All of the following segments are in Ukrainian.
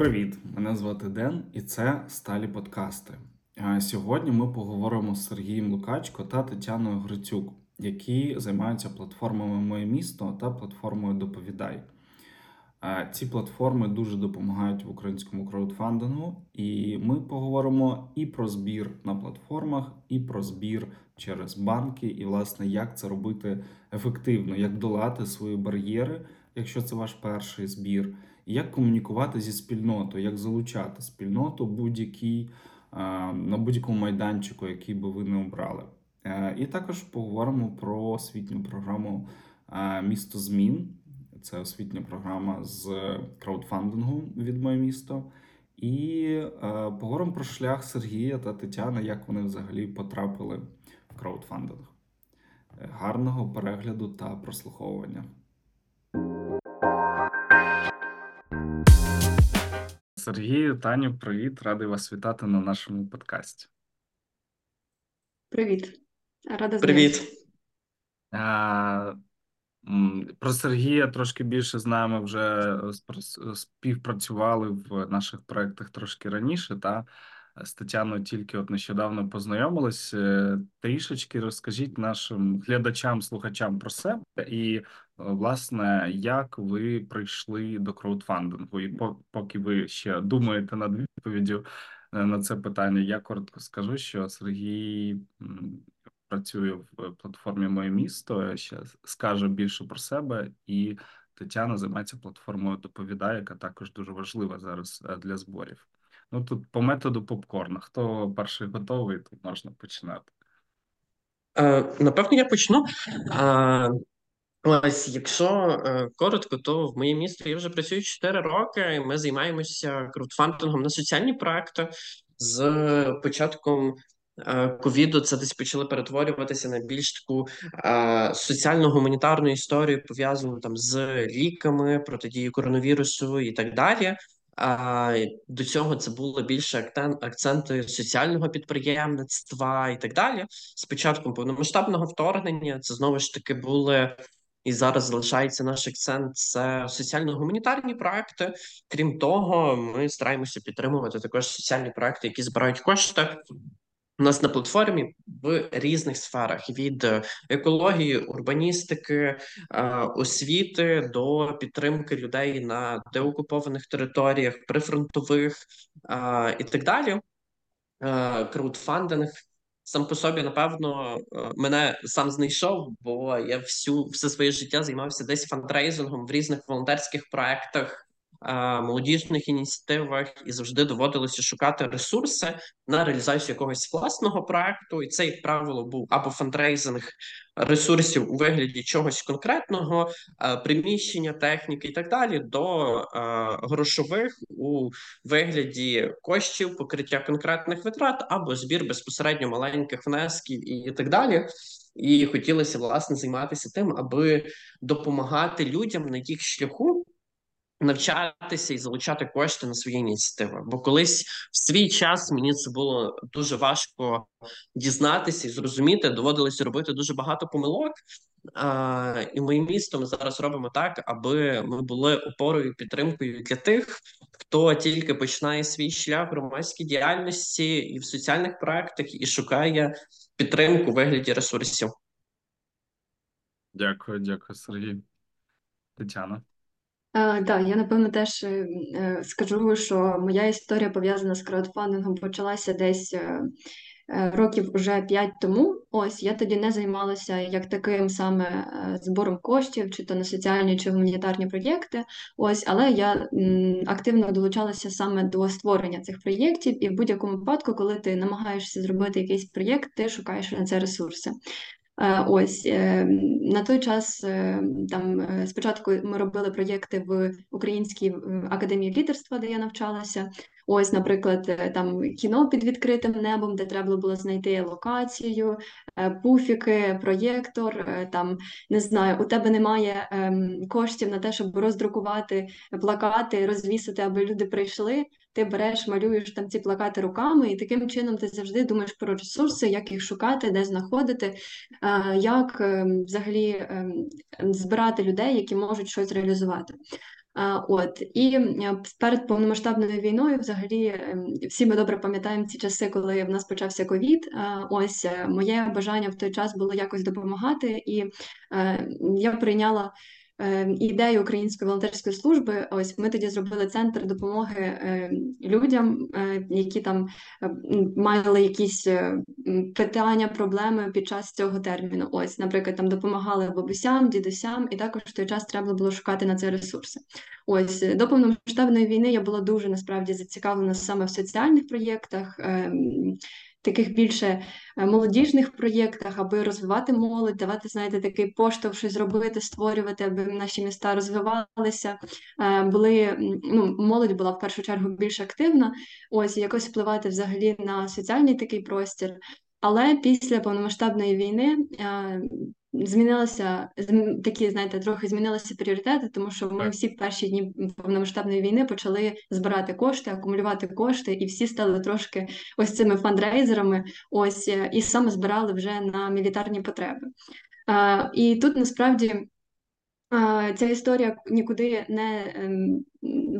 Привіт! Мене звати Ден, і це Сталі Подкасти. Сьогодні ми поговоримо з Сергієм Лукачко та Тетяною Грицюк, які займаються платформами Моє місто та платформою Доповідай. Ці платформи дуже допомагають в українському краудфандингу, і ми поговоримо і про збір на платформах, і про збір через банки, і, власне, як це робити ефективно, як долати свої бар'єри, якщо це ваш перший збір, як комунікувати зі спільнотою, як залучати спільноту будь-якій е, на будь-якому майданчику, який би ви не обрали. Е, І також поговоримо про освітню програму е, Місто змін. Це освітня програма з краудфандингу від моє місто. І поговоримо про шлях Сергія та Тетяни, як вони взагалі потрапили в краудфандинг. Гарного перегляду та прослуховування. Сергію, Таню, привіт! Радий вас вітати на нашому подкасті. Привіт, рада. Привіт. А, Про Сергія трошки більше знаємо вже співпрацювали в наших проєктах трошки раніше, та з Тетяною тільки от нещодавно познайомились. Е, Трішечки розкажіть нашим глядачам, слухачам про себе і, власне, як ви прийшли до краудфандингу. І по- поки ви ще думаєте над відповіддю е, на це питання, я коротко скажу, що Сергій працює в платформі Моє місто. Ще скаже більше про себе, і Тетяна займається платформою Доповідає, яка також дуже важлива зараз е, для зборів. Ну тут по методу попкорна. Хто перший готовий, то можна починати. Е, Напевно, я почну. Е, Ось, якщо е, коротко, то в моє місто я вже працюю 4 роки. і Ми займаємося краудфандингом на соціальні проекти. З початком е, ковіду це десь почали перетворюватися на більш таку е, соціально-гуманітарну історію, пов'язану там з ліками, протидією коронавірусу і так далі. А до цього це було більше акценти соціального підприємництва і так далі. З початком повномасштабного вторгнення це знову ж таки були і зараз залишається наш акцент це соціально-гуманітарні проекти. Крім того, ми стараємося підтримувати також соціальні проекти, які збирають кошти. У нас на платформі в різних сферах: від е, екології, урбаністики, е, освіти до підтримки людей на деокупованих територіях, прифронтових е, і так далі. Краудфандинг сам по собі, напевно, е, мене сам знайшов, бо я всю все своє життя займався десь фандрейзингом в різних волонтерських проектах, молодіжних ініціативах, і завжди доводилося шукати ресурси на реалізацію якогось власного проекту. І це, як правило, був або фандрейзинг ресурсів у вигляді чогось конкретного, е, приміщення, техніки і так далі, до е, грошових у вигляді коштів, покриття конкретних витрат або збір безпосередньо маленьких внесків і так далі. І хотілося власне займатися тим, аби допомагати людям на їх шляху. Навчатися і залучати кошти на свої ініціативи. Бо колись в свій час мені це було дуже важко дізнатися і зрозуміти. Доводилося робити дуже багато помилок. А, І моїм містом зараз робимо так, аби ми були опорою і підтримкою для тих, хто тільки починає свій шлях в громадській діяльності і в соціальних проектах, і шукає підтримку у вигляді ресурсів. Дякую, дякую, Сергій. Тетяна. Так, да, я напевно теж е, е, скажу, що моя історія пов'язана з краудфандингом почалася десь е, е, років вже 5 тому. Ось я тоді не займалася як таким саме е, збором коштів, чи то на соціальні чи гуманітарні проєкти. Ось, але я активно долучалася саме до створення цих проєктів, і в будь-якому випадку, коли ти намагаєшся зробити якийсь проєкт, ти шукаєш на це ресурси. Е, Ось е, на той час е, там спочатку ми робили проєкти в Українській академії лідерства, де я навчалася. Ось, наприклад, е, там кіно під відкритим небом, де треба було знайти локацію, е, пуфіки, проєктор. е, Там не знаю, у тебе немає ем, коштів на те, щоб роздрукувати плакати, розвісити, аби люди прийшли. Ти береш, малюєш там ці плакати руками, і таким чином ти завжди думаєш про ресурси, як їх шукати, де знаходити, як е, взагалі е, збирати людей, які можуть щось реалізувати. От і перед повномасштабною війною, взагалі, ем, всі ми добре пам'ятаємо ці часи, коли в нас почався ковід. Ось моє бажання в той час було якось допомагати, і я прийняла. Ем, ідею української волонтерської служби. Ось ми тоді зробили центр допомоги ем, людям, е, які там е, мали якісь е, питання, проблеми під час цього терміну. Ось, наприклад, там допомагали бабусям, дідусям, і також в той час треба було шукати на це ресурси. Ось до повномасштабної війни я була дуже насправді зацікавлена саме в соціальних проєктах. Таких більше е, молодіжних проєктах, аби розвивати молодь, давати, знаєте, такий поштовх, щось зробити, створювати, аби наші міста розвивалися. Е, були ну, молодь була в першу чергу більш активна, ось якось впливати взагалі на соціальний такий простір. Але після повномасштабної війни е, змінилися такі, знаєте, трохи змінилися пріоритети, тому що ми всі перші дні повномасштабної війни почали збирати кошти, акумулювати кошти, і всі стали трошки ось цими фандрейзерами. Ось е, і саме збирали вже на мілітарні потреби. А, І тут насправді. Ця історія нікуди не ем,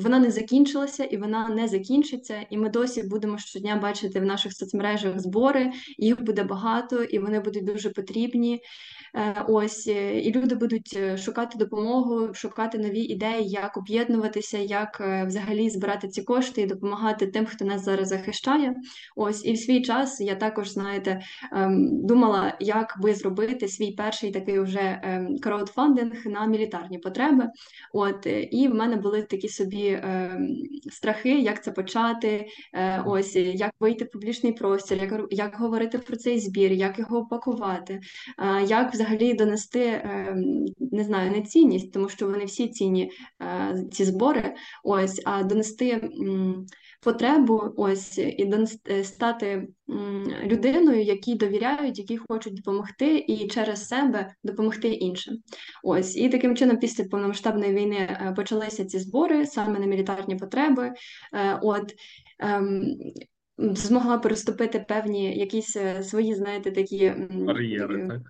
вона не закінчилася і вона не закінчиться. І ми досі будемо щодня бачити в наших соцмережах збори. Їх буде багато, і вони будуть дуже потрібні. Е, ось е, і люди будуть е, шукати допомогу, шукати нові ідеї, як об'єднуватися, як взагалі збирати ці кошти і допомагати тим, хто нас зараз захищає. Ось і в свій час я також, знаєте, ем, думала, як би зробити свій перший такий вже ем, краудфандинг на мілітарні потреби. От і в мене були такі собі ем, страхи, як це почати. Ось як вийти в публічний простір, як як говорити про цей збір, як його опакувати, як взагалі донести ем, не знаю, не цінність, тому що вони всі цінні е, ці збори, ось, а донести потребу, ось і донести е, стати людиною, якій довіряють, які хочуть допомогти, і через себе допомогти іншим. Ось і таким чином, після повномасштабної війни е, почалися ці збори саме на мілітарні потреби. От ем, Змогла переступити певні якісь свої, знаєте, такі бар'єри, так?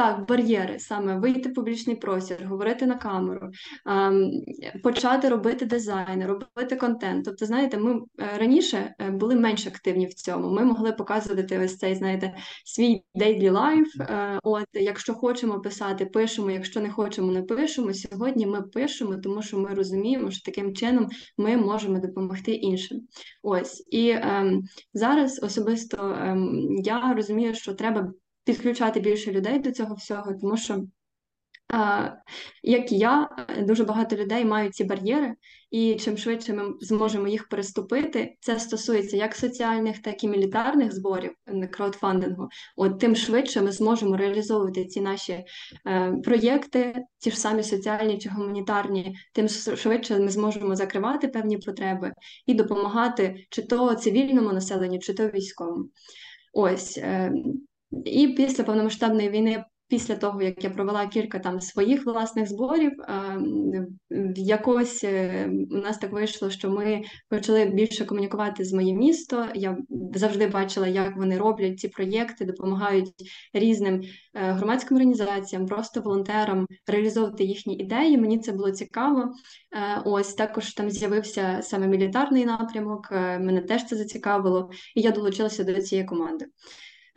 Так, бар'єри саме вийти в публічний простір, говорити на камеру, почати робити дизайн, робити контент. Тобто, знаєте, ми е, раніше е, були менш активні в цьому. Ми могли показувати ось цей, знаєте, свій daily life. Е, от якщо хочемо писати, пишемо. Якщо не хочемо, не пишемо. Сьогодні ми пишемо, тому що ми розуміємо, що таким чином ми можемо допомогти іншим. Ось і ем, зараз особисто ем, я розумію, що треба підключати більше людей до цього всього, тому що, як і я, дуже багато людей мають ці бар'єри, і чим швидше ми зможемо їх переступити, це стосується як соціальних, так і мілітарних зборів краудфандингу. От тим швидше ми зможемо реалізовувати ці наші е, проєкти, ті ж самі соціальні чи гуманітарні, тим швидше ми зможемо закривати певні потреби і допомагати чи то цивільному населенню, чи то військовому. Ось е, і після повномасштабної війни, після того як я провела кілька там своїх власних зборів, якось е, у нас так вийшло, що ми почали більше комунікувати з моїм місто. Я завжди бачила, як вони роблять ці проєкти, допомагають різним е, громадським організаціям, просто волонтерам реалізовувати їхні ідеї. Мені це було цікаво. Е, ось також там з'явився саме мілітарний напрямок. Мене теж це зацікавило, і я долучилася до цієї команди.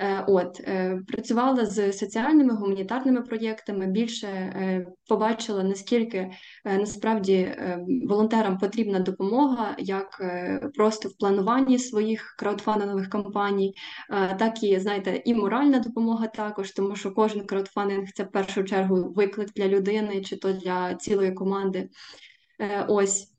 Е, от е, працювала з соціальними гуманітарними проєктами. Більше е, побачила наскільки насправді волонтерам потрібна допомога, як просто в плануванні своїх краудфандингових кампаній, так і знаєте, і моральна допомога також, тому що кожен краудфандинг це в першу чергу виклик для людини чи то для цілої команди. Ось.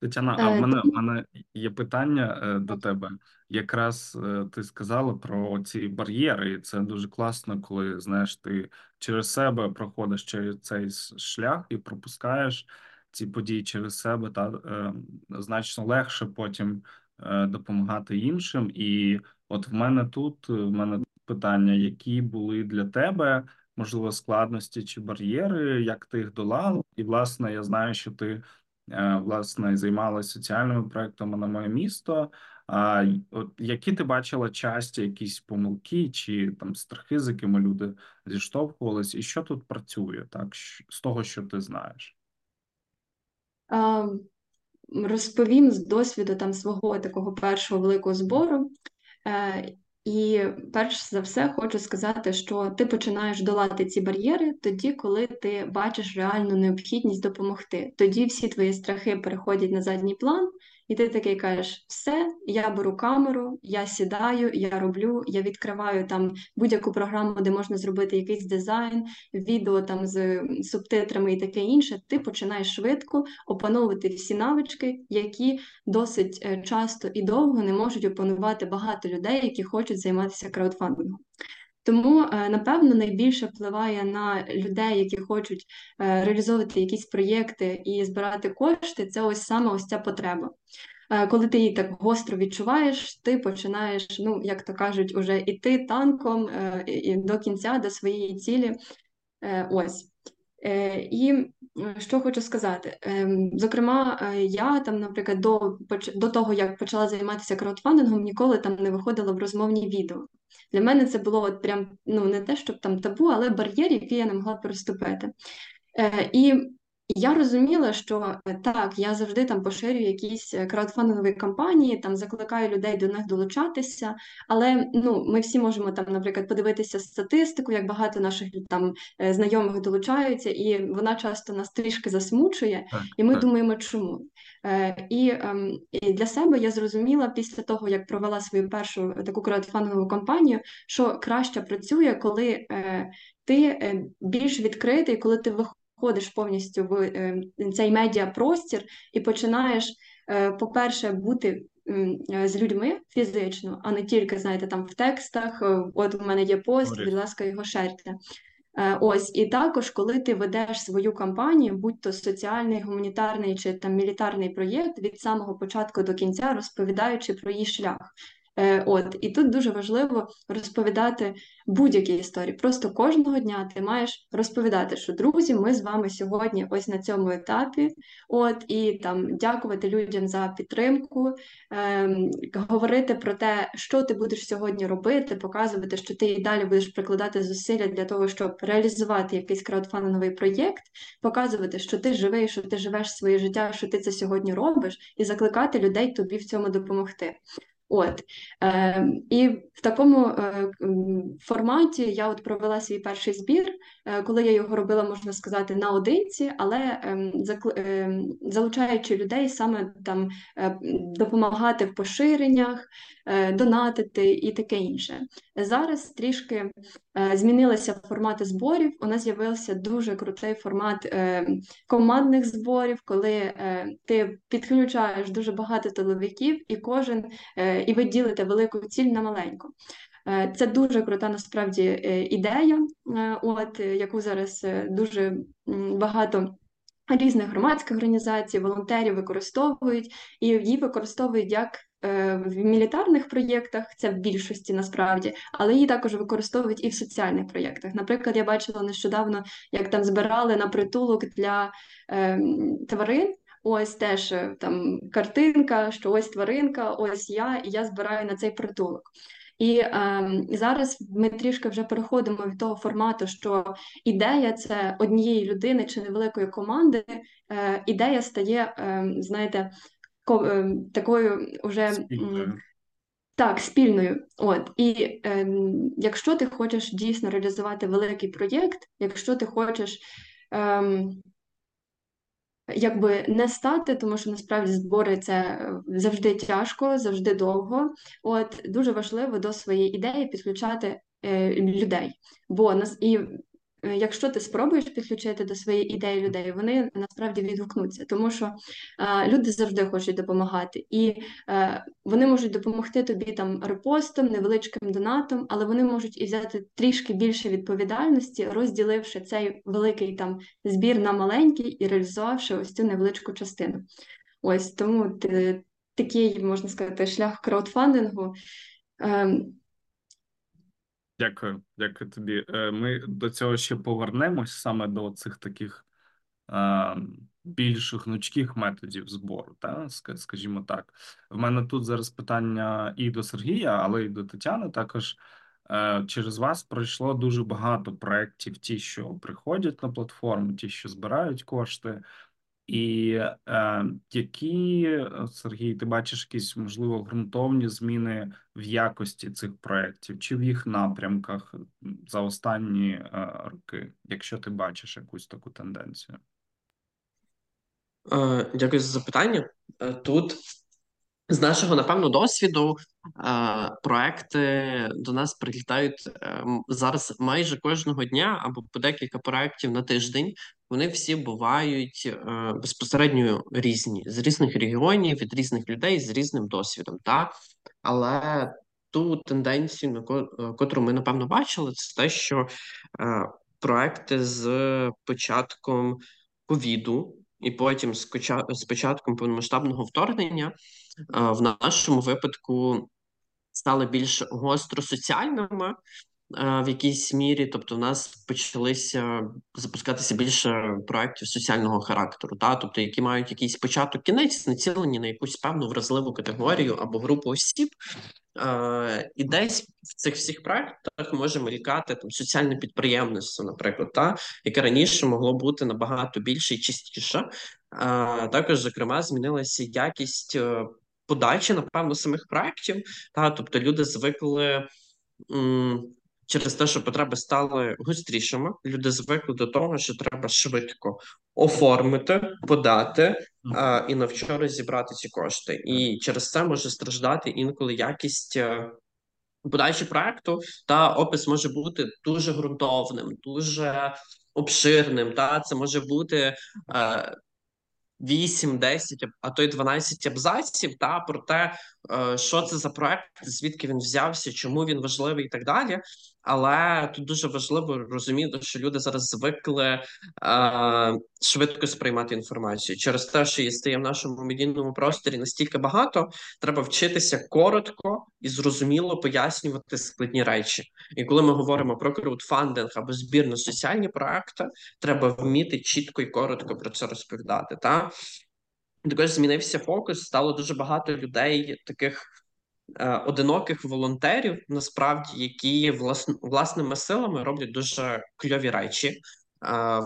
Тетяна, а в мене в мене є питання до тебе якраз е, ти сказала про ці бар'єри, і це дуже класно, коли знаєш, ти через себе проходиш через цей шлях і пропускаєш ці події через себе, та е, значно легше потім е, допомагати іншим. І от в мене тут в мене питання, які були для тебе. Можливо, складності чи бар'єри, як ти їх долав, і власне я знаю, що ти власне займалася соціальними проектами на моє місто. А які ти бачила часті якісь помилки чи там страхи, з якими люди зіштовхувалися, і що тут працює, так з того, що ти знаєш? Розповім з досвіду там свого такого першого великого збору. Е, і перш за все хочу сказати, що ти починаєш долати ці бар'єри тоді, коли ти бачиш реальну необхідність допомогти. Тоді всі твої страхи переходять на задній план, і ти такий кажеш: все, я беру камеру, я сідаю, я роблю, я відкриваю там будь-яку програму, де можна зробити якийсь дизайн, відео там з субтитрами і таке інше. Ти починаєш швидко опановувати всі навички, які досить е, часто і довго не можуть опанувати багато людей, які хочуть займатися краудфандингом. Тому, е, напевно, найбільше впливає на людей, які хочуть е, реалізовувати якісь проєкти і збирати кошти. Це ось саме ось ця потреба. Е, коли ти її так гостро відчуваєш, ти починаєш, ну як то кажуть, уже іти танком і до кінця, до своєї цілі. Ось. І що хочу сказати, ем, зокрема, я там, наприклад, до до того, як почала займатися краудфандингом, ніколи там не виходила в розмовні відео. Для мене це було от прям ну не те, щоб там табу, але бар'єр, який я не могла переступити. Е, і я розуміла, що е, так, я завжди там поширюю якісь е, краудфандингові кампанії, там закликаю людей до них долучатися. Але ну, ми всі можемо там, наприклад, подивитися статистику, як багато наших там знайомих долучаються, і вона часто нас трішки засмучує, так, і ми так. думаємо, чому. І, ем, і для себе я зрозуміла після того, як провела свою першу таку краудфандингову кампанію, що краще працює, коли ти більш відкритий, коли ти виходиш входиш повністю в е, цей медіапростір і починаєш, е, по-перше, бути е, з людьми фізично, а не тільки, знаєте, там в текстах. От у мене є пост, будь ласка, його шерте. Ось і також, коли ти ведеш свою кампанію, будь то соціальний, гуманітарний чи там мілітарний проєкт від самого початку до кінця, розповідаючи про її шлях. Е, от і тут дуже важливо розповідати будь-які історії. Просто кожного дня ти маєш розповідати, що друзі, ми з вами сьогодні, ось на цьому етапі. От і там дякувати людям за підтримку, ем, говорити про те, що ти будеш сьогодні робити, показувати, що ти і далі будеш прикладати зусилля для того, щоб реалізувати якийсь краудфандинговий проєкт, показувати, що ти живий, що ти живеш своє життя, що ти це сьогодні робиш, і закликати людей тобі в цьому допомогти. От е, І в такому е, форматі я от провела свій перший збір, е, коли я його робила, можна сказати, наодинці, але е, е, залучаючи людей саме там е, допомагати в поширеннях, е, донатити і таке інше. Зараз трішки е, змінилися формати зборів. У нас з'явився дуже крутий формат е, командних зборів, коли е, ти підключаєш дуже багато тиловиків, і кожен і ви ділите велику ціль на маленьку. Це дуже крута насправді ідея, от яку зараз дуже багато. Різних громадських організацій, волонтерів використовують і її використовують як в мілітарних проєктах, це в більшості насправді, але її також використовують і в соціальних проєктах. Наприклад, я бачила нещодавно, як там збирали на притулок для е, тварин. Ось теж е, там картинка, що ось тваринка, ось я, і я збираю на цей притулок. І е, зараз ми трішки вже переходимо від того формату, що ідея це однієї людини чи невеликої команди. Е, Ідея стає, е, знаєте, Е, такою уже спільною. Так, спільною. От і е, якщо ти хочеш дійсно реалізувати великий проєкт, якщо ти хочеш е, якби не стати, тому що насправді збори це завжди тяжко, завжди довго. От дуже важливо до своєї ідеї підключати е, людей. Бо нас і Е, якщо ти спробуєш підключити до своєї ідеї людей, вони насправді відгукнуться, тому що е, люди завжди хочуть допомагати, і е, вони можуть допомогти тобі там репостом, невеличким донатом, але вони можуть і взяти трішки більше відповідальності, розділивши цей великий там збір на маленький і реалізувавши ось цю невеличку частину. Ось тому ти, такий можна сказати шлях краудфандингу. Е, Дякую, дякую тобі. Е, ми до цього ще повернемось саме до цих таких більш гнучких методів збору, та скажімо так. В мене тут зараз питання і до Сергія, але й до Тетяни. Також е, через вас пройшло дуже багато проєктів, ті, що приходять на платформу, ті, що збирають кошти. І е, які, е, Сергій, ти бачиш якісь можливо ґрунтовні зміни в якості цих проєктів чи в їх напрямках за останні е, роки, якщо ти бачиш якусь таку тенденцію? Е, Дякую за запитання. Е, Тут з нашого, напевно, досвіду е, проекти до нас прилітають е, зараз майже кожного дня або по декілька проєктів на тиждень. Вони всі бувають е, безпосередньо різні з різних регіонів, від різних людей з різним досвідом. Та? Але ту тенденцію, на е, котру ми напевно бачили, це те, що е, проекти з початком ковіду. І потім з початком повномасштабного вторгнення е, в нашому випадку стали більш гостро соціальними в якійсь мірі. Тобто, в нас почалися запускатися більше проєктів соціального характеру, та тобто, які мають якийсь початок, кінець, націлені на якусь певну вразливу категорію або групу осіб. Е, і десь в цих всіх проектах можемо лікати там соціальне підприємництво, наприклад, та яке раніше могло бути набагато більше і чистіше. Е, також, зокрема, змінилася якість е, подачі, напевно, самих проектів. Та тобто люди звикли. Через те, що потреби стали гострішими, люди звикли до того, що треба швидко оформити, подати, а, і на вчора зібрати ці кошти. І через це може страждати інколи якість е, подачі проекту, та опис може бути дуже ґрунтовним, дуже обширним. Та це може бути. е, 8, 10, а то й 12 абзаців, та про те, е, що це за проект, звідки він взявся, чому він важливий і так далі. Але тут дуже важливо розуміти, що люди зараз звикли е, швидко сприймати інформацію. Через те, що її стає в нашому медійному просторі настільки багато, треба вчитися коротко і зрозуміло пояснювати складні речі. І коли ми говоримо про краудфандинг або збір на соціальні проекти, треба вміти чітко і коротко про це розповідати. Та також змінився фокус. Стало дуже багато людей, таких одиноких волонтерів, насправді, які власн, власними силами роблять дуже кльові речі. Е,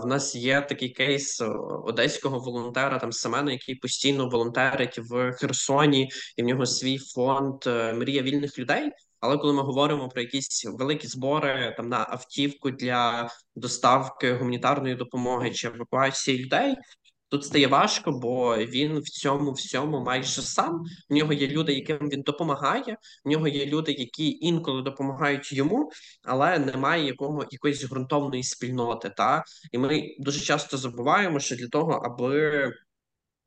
в нас є такий кейс одеського волонтера там Семена, який постійно волонтерить в Херсоні, і в нього свій фонд е, Мрія вільних людей. Але коли ми говоримо про якісь великі збори там на автівку для доставки гуманітарної допомоги чи евакуації людей, Тут стає важко, бо він в цьому всьому майже сам. В нього є люди, яким він допомагає. В нього є люди, які інколи допомагають йому, але немає якого якоїсь ґрунтовної спільноти. Та і ми дуже часто забуваємо, що для того, аби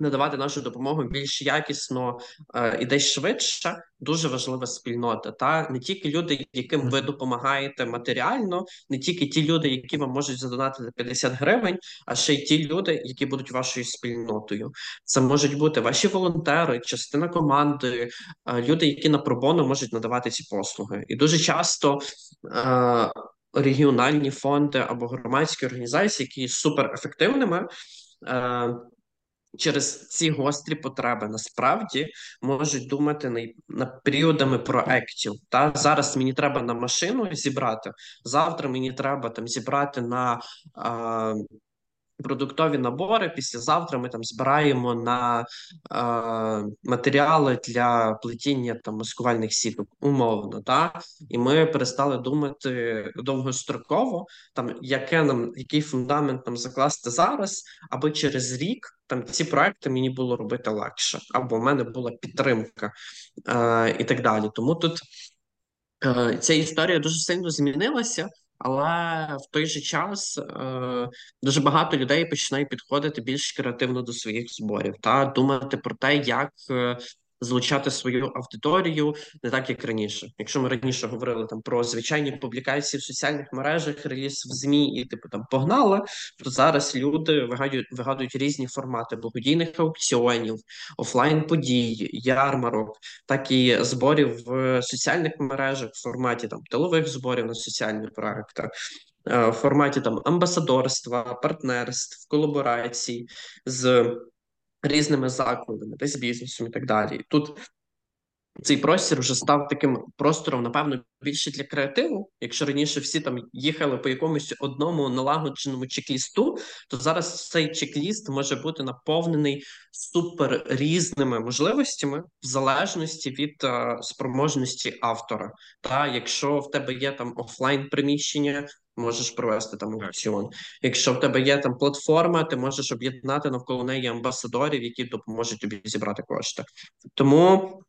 надавати нашу допомогу більш якісно е, і десь швидше, дуже важлива спільнота. Та не тільки люди, яким ви допомагаєте матеріально, не тільки ті люди, які вам можуть задонатити 50 гривень, а ще й ті люди, які будуть вашою спільнотою. Це можуть бути ваші волонтери, частина команди, е, люди, які на пробону можуть надавати ці послуги, і дуже часто. Е, Регіональні фонди або громадські організації, які є суперефективними, е, через ці гострі потреби насправді можуть думати на, на періодами проектів. Та зараз мені треба на машину зібрати. Завтра мені треба там зібрати на. А, Продуктові набори післязавтра ми там збираємо на е, матеріали для плетіння там маскувальних сіток, умовно, та і ми перестали думати довгостроково, там яке нам який фундамент нам закласти зараз, аби через рік там ці проекти мені було робити легше, або в мене була підтримка е, і так далі. Тому тут е, ця історія дуже сильно змінилася. Але в той же час е, дуже багато людей починає підходити більш креативно до своїх зборів та думати про те, як е, залучати свою аудиторію не так, як раніше. Якщо ми раніше говорили там про звичайні публікації в соціальних мережах, реліз в змі і типу там погнали, то зараз люди вигадують вигадують різні формати благодійних аукціонів, офлайн подій, ярмарок, так і зборів в соціальних мережах в форматі там тилових зборів на соціальні проекти. В форматі там амбасадорства, партнерств, колаборацій з різними закладами, десь бізнесом і так далі. Тут цей простір вже став таким простором, напевно, більше для креативу. Якщо раніше всі там їхали по якомусь одному налагодженому чек-лісту, то зараз цей чек-ліст може бути наповнений супер різними можливостями в залежності від а, спроможності автора. Та якщо в тебе є там офлайн приміщення. Можеш провести там аукціон. Якщо в тебе є там платформа, ти можеш об'єднати навколо неї амбасадорів, які допоможуть тобі зібрати кошти. Тому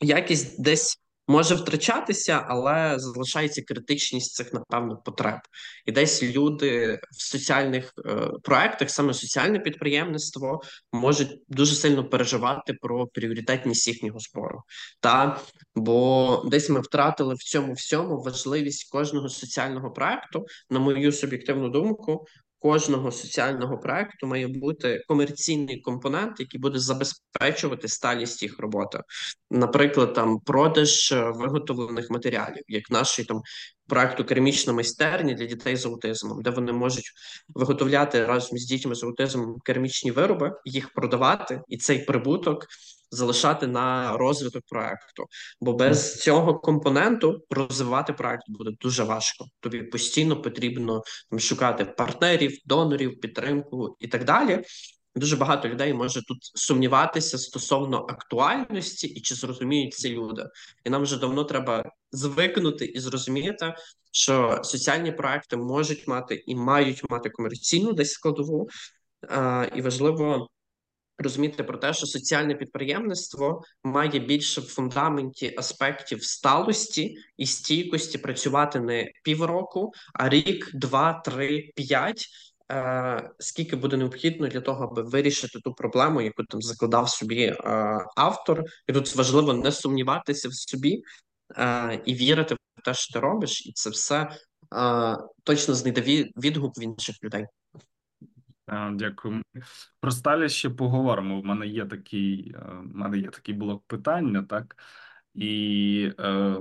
якість десь може втрачатися, але залишається критичність цих, напевно, потреб. І десь люди в соціальних е, проектах, саме соціальне підприємництво, можуть дуже сильно переживати про пріоритетність їхнього збору. Та бо десь ми втратили в цьому всьому важливість кожного соціального проекту, на мою суб'єктивну думку, кожного соціального проекту має бути комерційний компонент, який буде забезпечувати сталість їх роботи. Наприклад, там продаж е, виготовлених матеріалів, як нашої там проекту керамічна майстерня для дітей з аутизмом, де вони можуть виготовляти разом з дітьми з аутизмом керамічні вироби, їх продавати, і цей прибуток залишати на розвиток проекту. Бо без цього компоненту розвивати проект буде дуже важко. Тобі постійно потрібно там, шукати партнерів, донорів, підтримку і так далі. Дуже багато людей може тут сумніватися стосовно актуальності і чи зрозуміють ці люди. І нам вже давно треба звикнути і зрозуміти, що соціальні проекти можуть мати і мають мати комерційну десь складову, а, і важливо розуміти про те, що соціальне підприємництво має більше в фундаменті аспектів сталості і стійкості працювати не півроку, а рік, два, три, п'ять. Е, скільки буде необхідно для того, аби вирішити ту проблему, яку там закладав собі е, автор, і тут важливо не сумніватися в собі е, і вірити в те, що ти робиш, і це все точно знайде відгук в інших людей. Дякую. Про сталість ще поговоримо. У мене є такий, е, в мене є такий блок питання, так? І е,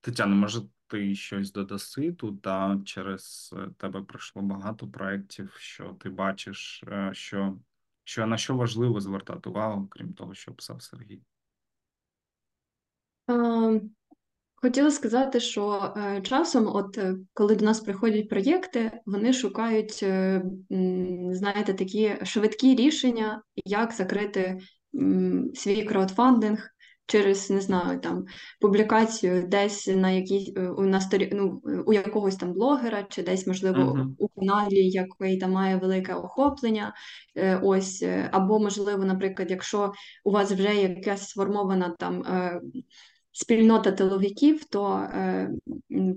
Тетяна, може, ти щось додаси тут, та через тебе пройшло багато проєктів, що ти бачиш, е, що, що на що важливо звертати увагу, крім того, що писав Сергій. Ем, Хотіла сказати, що е, часом, от е, коли до нас приходять проєкти, вони шукають, е, знаєте, такі швидкі рішення, як закрити свій краудфандинг через не знаю там публікацію десь на якій е, у на сторі, ну, у якогось там блогера, чи десь, можливо, uh -huh. у каналі, який там має велике охоплення. Ось, або можливо, наприклад, якщо у вас вже якась сформована там спільнота тиловиків, то е,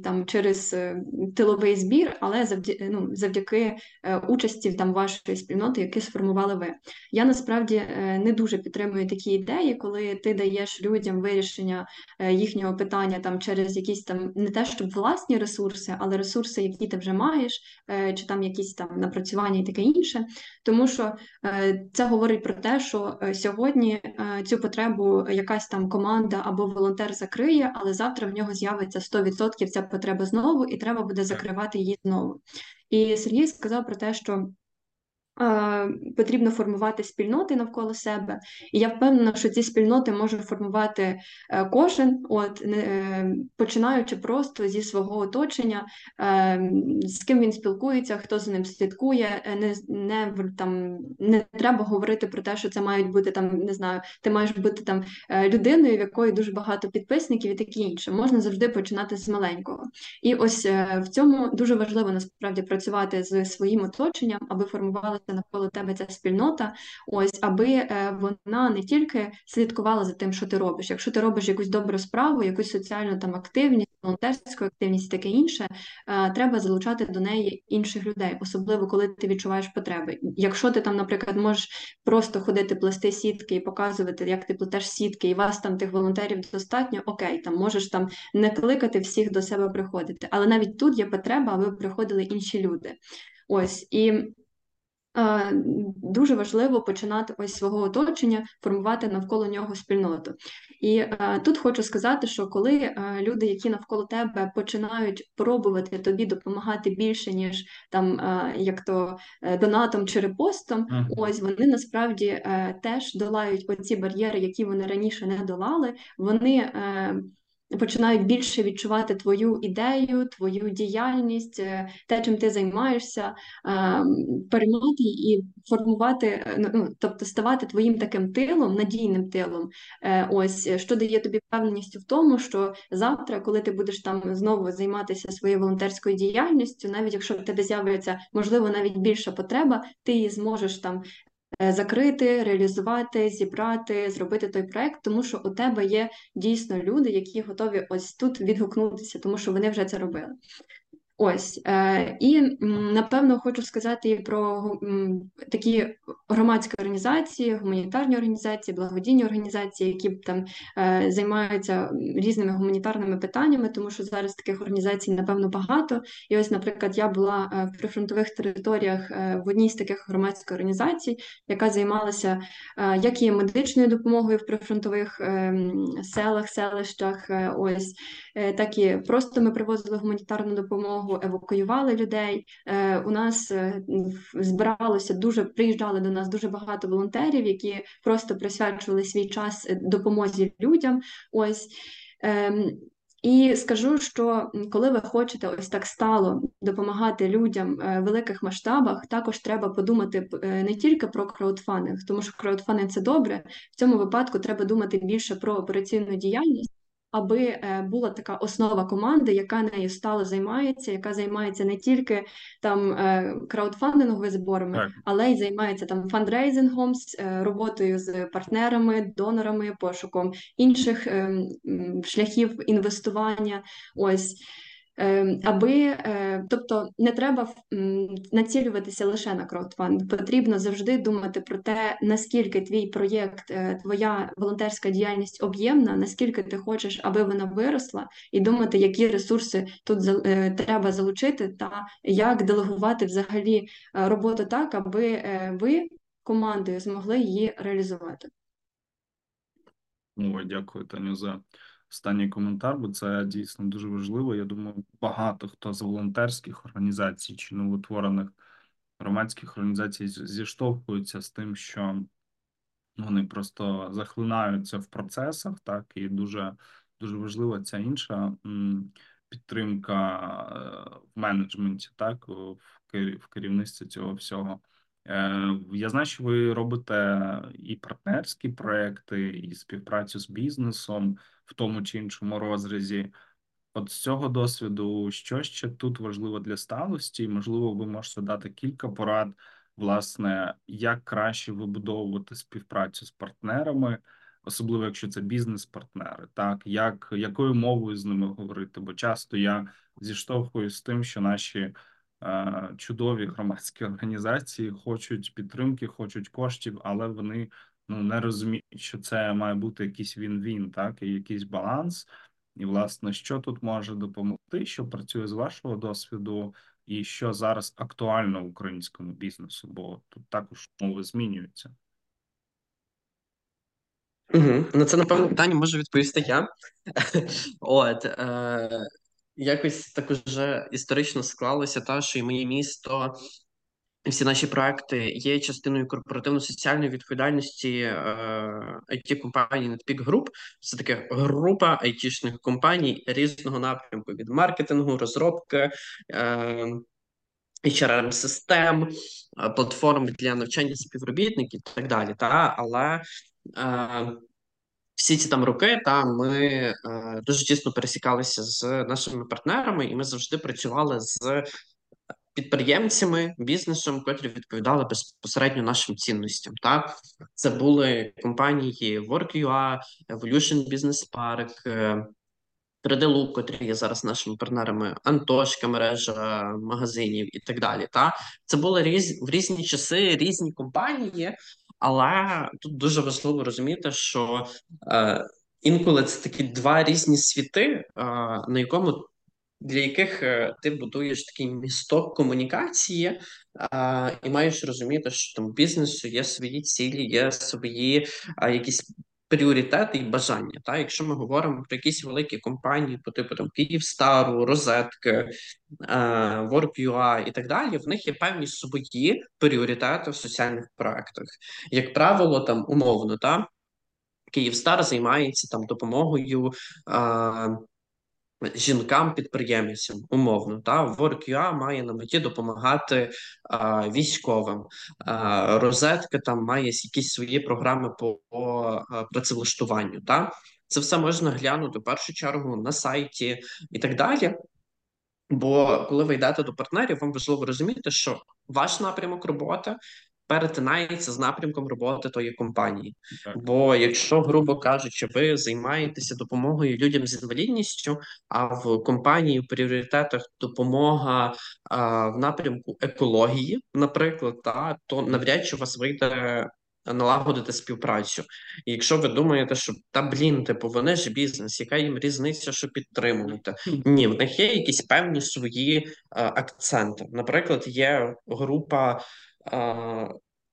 там через е, тиловий збір, але завдяки ну, завдяки е, участі там вашої спільноти, які сформували ви. Я насправді е, не дуже підтримую такі ідеї, коли ти даєш людям вирішення е, їхнього питання там через якісь там не те, щоб власні ресурси, але ресурси, які ти вже маєш, е, чи там якісь там напрацювання і таке інше. Тому що е, це говорить про те, що е, сьогодні е, цю потребу якась там команда або волонтер закриє, але завтра в нього з'явиться 100% ця потреба знову, і треба буде закривати її знову. І Сергій сказав про те, що Потрібно формувати спільноти навколо себе, і я впевнена, що ці спільноти може формувати е, кожен, от е, починаючи просто зі свого оточення, е, з ким він спілкується, хто за ним слідкує. Не не там не треба говорити про те, що це мають бути там, не знаю, ти маєш бути там людиною, в якої дуже багато підписників і таке інше. Можна завжди починати з маленького. І ось в цьому дуже важливо насправді працювати з своїм оточенням, аби формували навколо тебе ця спільнота, ось аби е, вона не тільки слідкувала за тим, що ти робиш. Якщо ти робиш якусь добру справу, якусь соціальну там активність, волонтерську активність, таке інше, е, треба залучати до неї інших людей, особливо коли ти відчуваєш потреби. Якщо ти там, наприклад, можеш просто ходити плести сітки і показувати, як ти плетеш сітки, і вас там тих волонтерів достатньо, окей, там можеш там не кликати всіх до себе приходити. Але навіть тут є потреба, аби приходили інші люди. Ось і дуже важливо починати ось свого оточення, формувати навколо нього спільноту. І тут хочу сказати, що коли люди, які навколо тебе починають пробувати тобі допомагати більше, ніж там як то е, донатом чи репостом, uh-huh. ось вони насправді е, теж долають оці бар'єри, які вони раніше не долали. Вони е, починають більше відчувати твою ідею, твою діяльність, е, те, чим ти займаєшся, ем, переймати і формувати, е, ну, ну, тобто ставати твоїм таким тилом, надійним тилом. Е, ось що дає тобі впевненість в тому, що завтра, коли ти будеш там знову займатися своєю волонтерською діяльністю, навіть якщо в тебе з'явиться можливо навіть більша потреба, ти її зможеш там Е, закрити, реалізувати, зібрати, зробити той проект, тому що у тебе є дійсно люди, які готові ось тут відгукнутися, тому що вони вже це робили. Ось е, і напевно хочу сказати і про такі громадські організації, гуманітарні організації, благодійні організації, які там е, займаються різними гуманітарними питаннями, тому що зараз таких організацій напевно багато. І ось, наприклад, я була е, в прифронтових територіях в одній з таких громадських організацій, яка займалася як і медичною допомогою в прифронтових селах, селищах, ось так і просто ми привозили гуманітарну допомогу евакуювали людей. Е, у нас е, збиралося дуже приїжджали до нас дуже багато волонтерів, які просто присвячували свій час е, допомозі людям. Ось. Ем, і скажу, що коли ви хочете ось так стало допомагати людям в великих масштабах, також треба подумати не тільки про краудфандинг, тому що краудфандинг – це добре. В цьому випадку треба думати більше про операційну діяльність аби е, була така основа команди, яка нею стало займається, яка займається не тільки там е, краудфандинговими зборами, так. але й займається там фандрейзингом, е, роботою з партнерами, донорами, пошуком інших ем, шляхів інвестування. Ось. Ем, аби, е, тобто не треба націлюватися лише на краудфанд. Потрібно завжди думати про те, наскільки твій проєкт, е, твоя волонтерська діяльність об'ємна, наскільки ти хочеш, аби вона виросла, і думати, які ресурси тут е, треба залучити, та як делегувати взагалі роботу так, аби ви командою змогли її реалізувати. Ой, дякую, Таню, за останній коментар, бо це дійсно дуже важливо. Я думаю, багато хто з волонтерських організацій чи новотворених громадських організацій зіштовхуються з тим, що вони просто захлинаються в процесах, так і дуже дуже важлива ця інша підтримка е, в менеджменті, так в керівництві цього всього. Е, я знаю, що ви робите і партнерські проекти, і співпрацю з бізнесом в тому чи іншому розрізі. От з цього досвіду, що ще тут важливо для сталості? Можливо, ви можете дати кілька порад, власне, як краще вибудовувати співпрацю з партнерами, особливо якщо це бізнес-партнери, так як якою мовою з ними говорити? Бо часто я зіштовхуюсь з тим, що наші е, чудові громадські організації хочуть підтримки, хочуть коштів, але вони ну не розуміють, що це має бути якийсь він-він, так і якийсь баланс. І, власне, що тут може допомогти, що працює з вашого досвіду, і що зараз актуально українському бізнесу, бо тут також мови змінюються. Угу. На це напевно питання можу відповісти я. От е, якось так уже історично склалося, та що і моє місто всі наші проекти є частиною корпоративно-соціальної відповідальності е, it компанії Netpeak Group. Це таке група it компаній різного напрямку від маркетингу, розробки. Е, hrm систем, е, платформ для навчання співробітників і так далі. Та? Але е, всі ці там роки та ми е, дуже тісно пересікалися з нашими партнерами, і ми завжди працювали з підприємцями, бізнесом, котрі відповідали безпосередньо нашим цінностям. Так це були компанії Work.ua, Evolution Business Park, 3D е, котрі є зараз нашими партнерами, Антошка, мережа магазинів і так далі. Та це були різ в різні часи, різні компанії, але тут дуже важливо розуміти, що е, інколи це такі два різні світи, е, на якому для яких е, ти будуєш такий місток комунікації, А, і маєш розуміти, що там бізнесу є свої цілі, є свої а, якісь пріоритети і бажання. Та? Якщо ми говоримо про якісь великі компанії, по типу там Київстару, Розетки, WorkUI і так далі, в них є певні свої пріоритети в соціальних проектах. Як правило, там умовно, та Київстар займається там допомогою. А, Жінкам-підприємцям умовно та WorkUA має на меті допомагати а, військовим. А, Розетка там має якісь свої програми по, по працевлаштуванню. Та це все можна глянути в першу чергу на сайті і так далі. Бо коли ви йдете до партнерів, вам важливо розуміти, що ваш напрямок роботи перетинається з напрямком роботи тої компанії. Так. Бо якщо, грубо кажучи, ви займаєтеся допомогою людям з інвалідністю, а в компанії в пріоритетах допомога а, в напрямку екології, наприклад, та то навряд чи у вас вийде. Налагодити співпрацю, і якщо ви думаєте, що та блін, типу, вони ж бізнес, яка їм різниця, що підтримувати? Ні, в них є якісь певні свої а, акценти. Наприклад, є група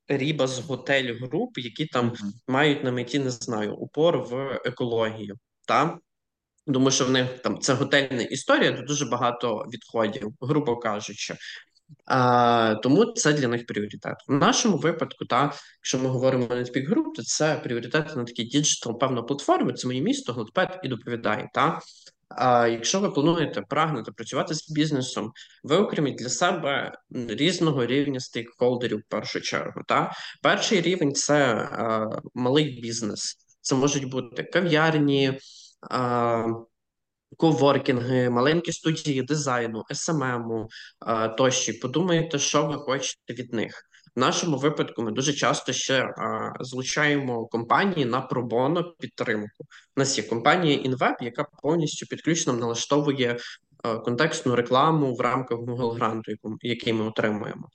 Ribas Hotels Group, які там мають на меті, не знаю, упор в екологію. Та? Тому що в них там це готельна історія, де дуже багато відходів, грубо кажучи. А, тому це для них пріоритет. В нашому випадку, та, якщо ми говоримо на Netpeak Group, то це пріоритет на такій digital, певно, платформі, це моє місто, Глотпед і доповідає. Та? А якщо ви плануєте прагнути працювати з бізнесом, ви окреміть для себе різного рівня стейкхолдерів в першу чергу. Та? Перший рівень це а, малий бізнес. Це можуть бути кав'ярні, а, коворкінги, маленькі студії дизайну, СММу а, тощо. Подумайте, що ви хочете від них. В нашому випадку ми дуже часто ще а, залучаємо компанії на пробоно підтримку. У нас є компанія InWeb, яка повністю під налаштовує а, контекстну рекламу в рамках Google гранту, який ми отримуємо.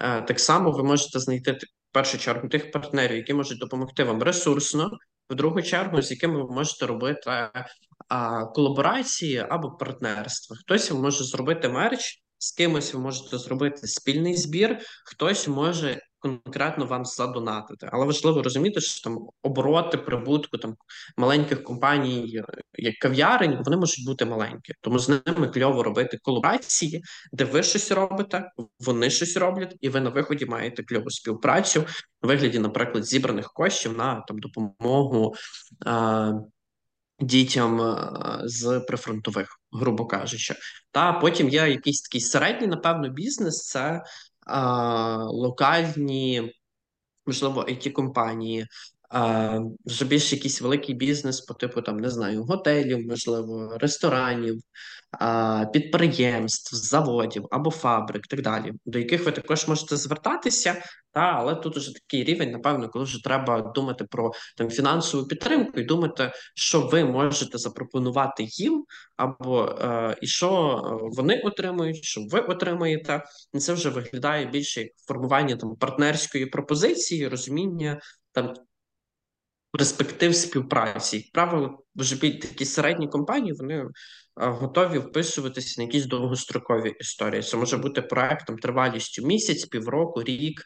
Е, Так само ви можете знайти в першу чергу тих партнерів, які можуть допомогти вам ресурсно, в другу чергу, з якими ви можете робити а, колаборації або партнерства. Хтось може зробити мерч, з кимось ви можете зробити спільний збір, хтось може конкретно вам задонатити. Але важливо розуміти, що там обороти прибутку там маленьких компаній, е, як кав'ярень, вони можуть бути маленькі. Тому з ними кльово робити колаборації, де ви щось робите, вони щось роблять, і ви на виході маєте кльову співпрацю у вигляді, наприклад, зібраних коштів на там допомогу. Е, дітям е, з прифронтових, грубо кажучи. Та потім є якийсь такий середній, напевно, бізнес це а, локальні, можливо, it компанії. А, вже більш якийсь великий бізнес по типу там не знаю, готелів, можливо, ресторанів, а, підприємств, заводів або фабрик, так далі, до яких ви також можете звертатися. Та але тут уже такий рівень, напевно, коли вже треба думати про там фінансову підтримку і думати, що ви можете запропонувати їм, або е, і що е, вони отримують, що ви отримаєте. І це вже виглядає більше як формування там партнерської пропозиції, розуміння там перспектив співпраці. Правило, вже такі середні компанії вони е, готові вписуватися на якісь довгострокові історії. Це може бути проектом тривалістю місяць, півроку, рік.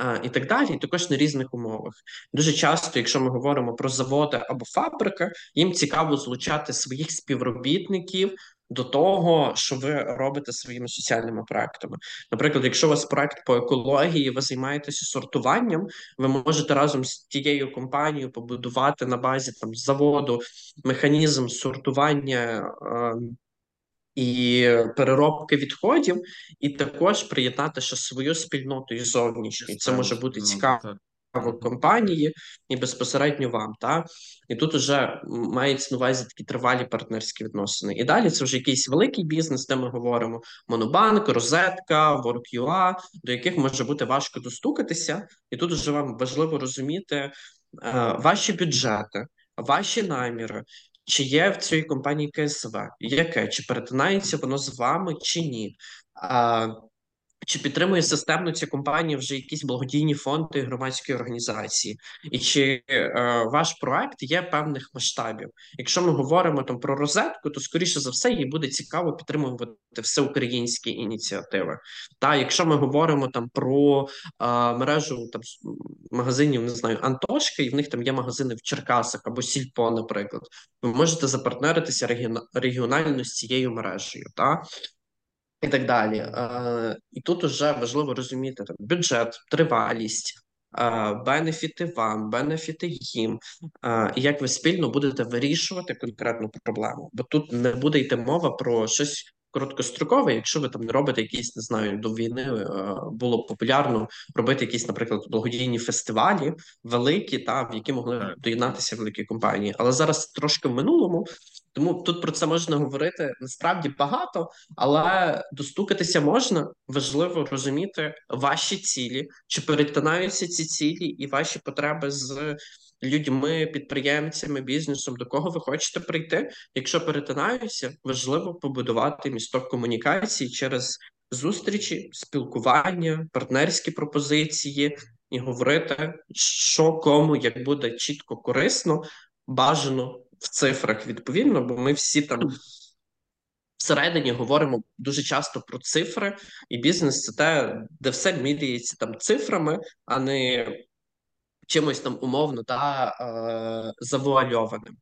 е, І так далі, також на різних умовах. Дуже часто, якщо ми говоримо про заводи або фабрики, їм цікаво злучати своїх співробітників до того, що ви робите своїми соціальними проектами. Наприклад, якщо у вас проект по екології, ви займаєтеся сортуванням, ви можете разом з тією компанією побудувати на базі там заводу механізм сортування. Е, і переробки відходів, і також приєднати ще свою спільноту і зовнішню. Це може бути цікаво Так. Компанії і безпосередньо вам. Та? І тут вже мається на увазі такі тривалі партнерські відносини. І далі це вже якийсь великий бізнес, де ми говоримо: Монобанк, Розетка, WorkUA, до яких може бути важко достукатися, і тут вже вам важливо розуміти е, ваші бюджети, ваші наміри. Чи є в цій компанії КСВ? Яке? Чи перетинається воно з вами, чи ні? А, чи підтримує системно ці компанії вже якісь благодійні фонди, громадські організації, і чи е, ваш проект є певних масштабів? Якщо ми говоримо там про розетку, то скоріше за все їй буде цікаво підтримувати всеукраїнські ініціативи. Та якщо ми говоримо там про е, мережу там магазинів, не знаю, Антошки, і в них там є магазини в Черкасах або Сільпо, наприклад, ви можете запартнеритися регіонально з цією мережею. Та? І так далі. Е, І тут вже важливо розуміти там, бюджет, тривалість, е, бенефіти вам, бенефіти їм, е, і як ви спільно будете вирішувати конкретну проблему. Бо тут не буде йти мова про щось короткострокове, якщо ви там не робите якісь, не знаю, до війни було популярно робити якісь, наприклад, благодійні фестивалі великі, та в які могли доєднатися великі компанії. Але зараз трошки в минулому. Тому тут про це можна говорити насправді багато, але достукатися можна. Важливо розуміти ваші цілі, чи перетинаються ці цілі і ваші потреби з людьми, підприємцями, бізнесом, до кого ви хочете прийти. Якщо перетинаються, важливо побудувати місток комунікації через зустрічі, спілкування, партнерські пропозиції і говорити, що кому як буде чітко корисно, бажано в цифрах відповідно, бо ми всі там всередині говоримо дуже часто про цифри, і бізнес це те, де все міряється там цифрами, а не чимось там умовно та е, завуальованим.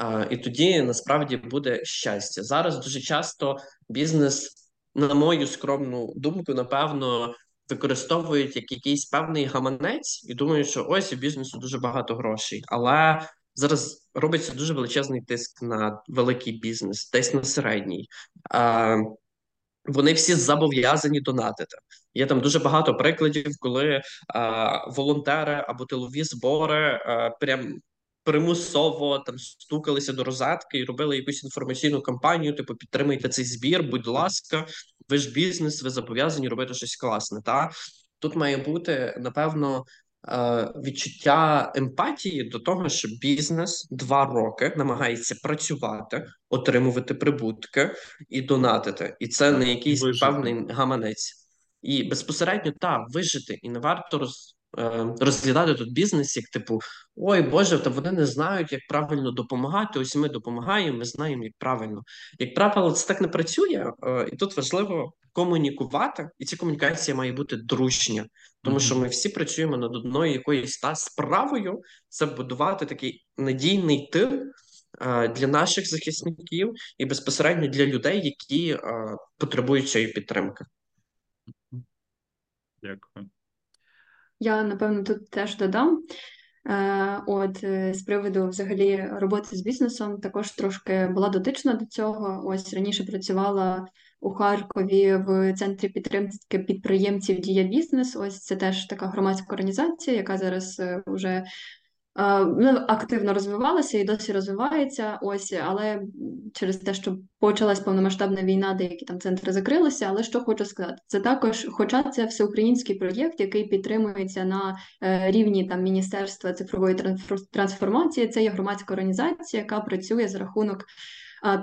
Е, і тоді насправді буде щастя. Зараз дуже часто бізнес, на мою скромну думку, напевно. Використовують як якийсь певний гаманець і думають, що ось у бізнесу дуже багато грошей, але зараз робиться дуже величезний тиск на великий бізнес, десь на середній. А, Вони всі зобов'язані донатити. Є там дуже багато прикладів, коли а, волонтери або тилові збори а, прям примусово там стукалися до розетки і робили якусь інформаційну кампанію. Типу, підтримайте цей збір, будь ласка, ви ж бізнес, ви зобов'язані робити щось класне. Та тут має бути напевно відчуття емпатії до того, що бізнес два роки намагається працювати, отримувати прибутки і донатити, і це не якийсь вижити. певний гаманець, і безпосередньо так вижити, і не варто роз. Е, розглядати тут бізнес, як типу, ой Боже, та вони не знають, як правильно допомагати. Ось ми допомагаємо, ми знаємо, як правильно. Як правило, це так не працює, е, і тут важливо комунікувати, і ця комунікація має бути дружня, тому що ми всі працюємо над одною якоюсь та справою, це будувати такий надійний тил е, для наших захисників і безпосередньо для людей, які е, потребують цієї підтримки. Дякую. Я напевно тут теж додам. Е, от з приводу взагалі роботи з бізнесом також трошки була дотична до цього. Ось раніше працювала у Харкові в центрі підтримки підприємців Дія бізнес. Ось це теж така громадська організація, яка зараз вже е, ну, активно розвивалася і досі розвивається. Ось, але через те, що почалась повномасштабна війна, деякі там центри закрилися. Але що хочу сказати, це також, хоча це всеукраїнський проєкт, який підтримується на е, рівні там Міністерства цифрової трансформації, це є громадська організація, яка працює за рахунок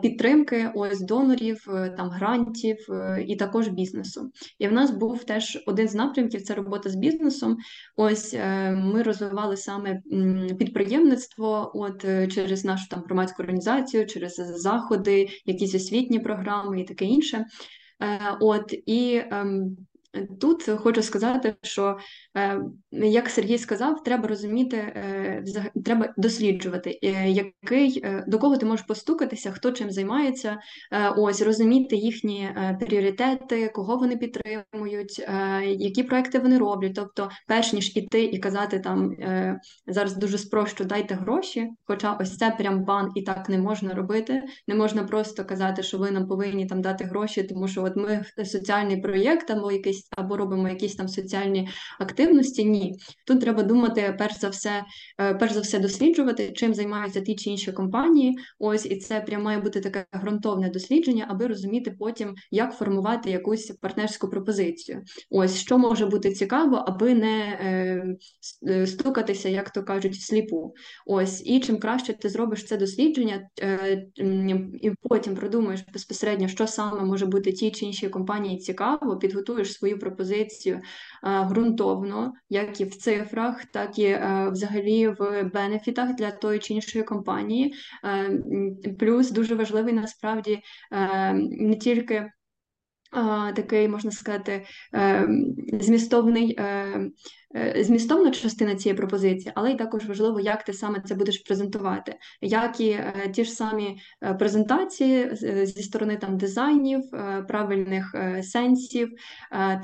підтримки ось донорів, е, там грантів е, і також бізнесу. І в нас був теж один з напрямків це робота з бізнесом. Ось е, ми розвивали саме підприємництво, от через нашу там громадську організацію, через заходи, якісь освітні програми і таке інше. От і ем, Тут хочу сказати, що е, як Сергій сказав, треба розуміти, е, треба досліджувати, е, який до кого ти можеш постукатися, хто чим займається, ось розуміти їхні пріоритети, кого вони підтримують, які проекти вони роблять. Тобто, перш ніж іти і казати там зараз дуже спрощу, дайте гроші. Хоча ось це прям бан і так не можна робити. Не можна просто казати, що ви нам повинні там дати гроші, тому що от ми соціальний проєкт або якийсь або робимо якісь там соціальні активності. Ні, тут треба думати, перш за все, е, перш за все, досліджувати, чим займаються ті чи інші компанії. Ось і це прямо має бути таке ґрунтовне дослідження, аби розуміти потім, як формувати якусь партнерську пропозицію. Ось що може бути цікаво, аби не е, е стукатися, як то кажуть, всліпу. Ось і чим краще ти зробиш це дослідження, е, і потім продумаєш безпосередньо, що саме може бути ті чи інші компанії цікаво, підготуєш свої свою пропозицію ґрунтовно, як і в цифрах, так і взагалі в бенефітах для тої чи іншої компанії. Плюс дуже важливий насправді не тільки такий, можна сказати, змістовний Е, змістовна частина цієї пропозиції, але й також важливо, як ти саме це будеш презентувати, як і е, ті ж самі е, презентації зі сторони там дизайнів, правильних сенсів,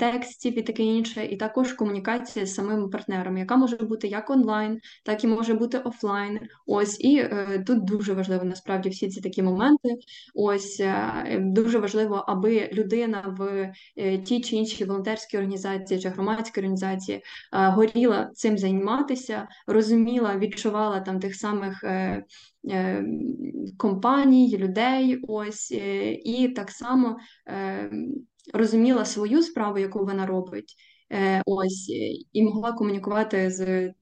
текстів і таке інше, і також комунікація з самими партнерами, яка може бути як онлайн, так і може бути офлайн. Ось і тут дуже важливо насправді всі ці такі моменти. Ось дуже важливо, аби людина в тій чи іншій волонтерській організації чи громадській організації горіла цим займатися, розуміла, відчувала там тих самих е, е, компаній, людей, ось е, і так само розуміла свою справу, яку вона робить, ось і могла комунікувати з.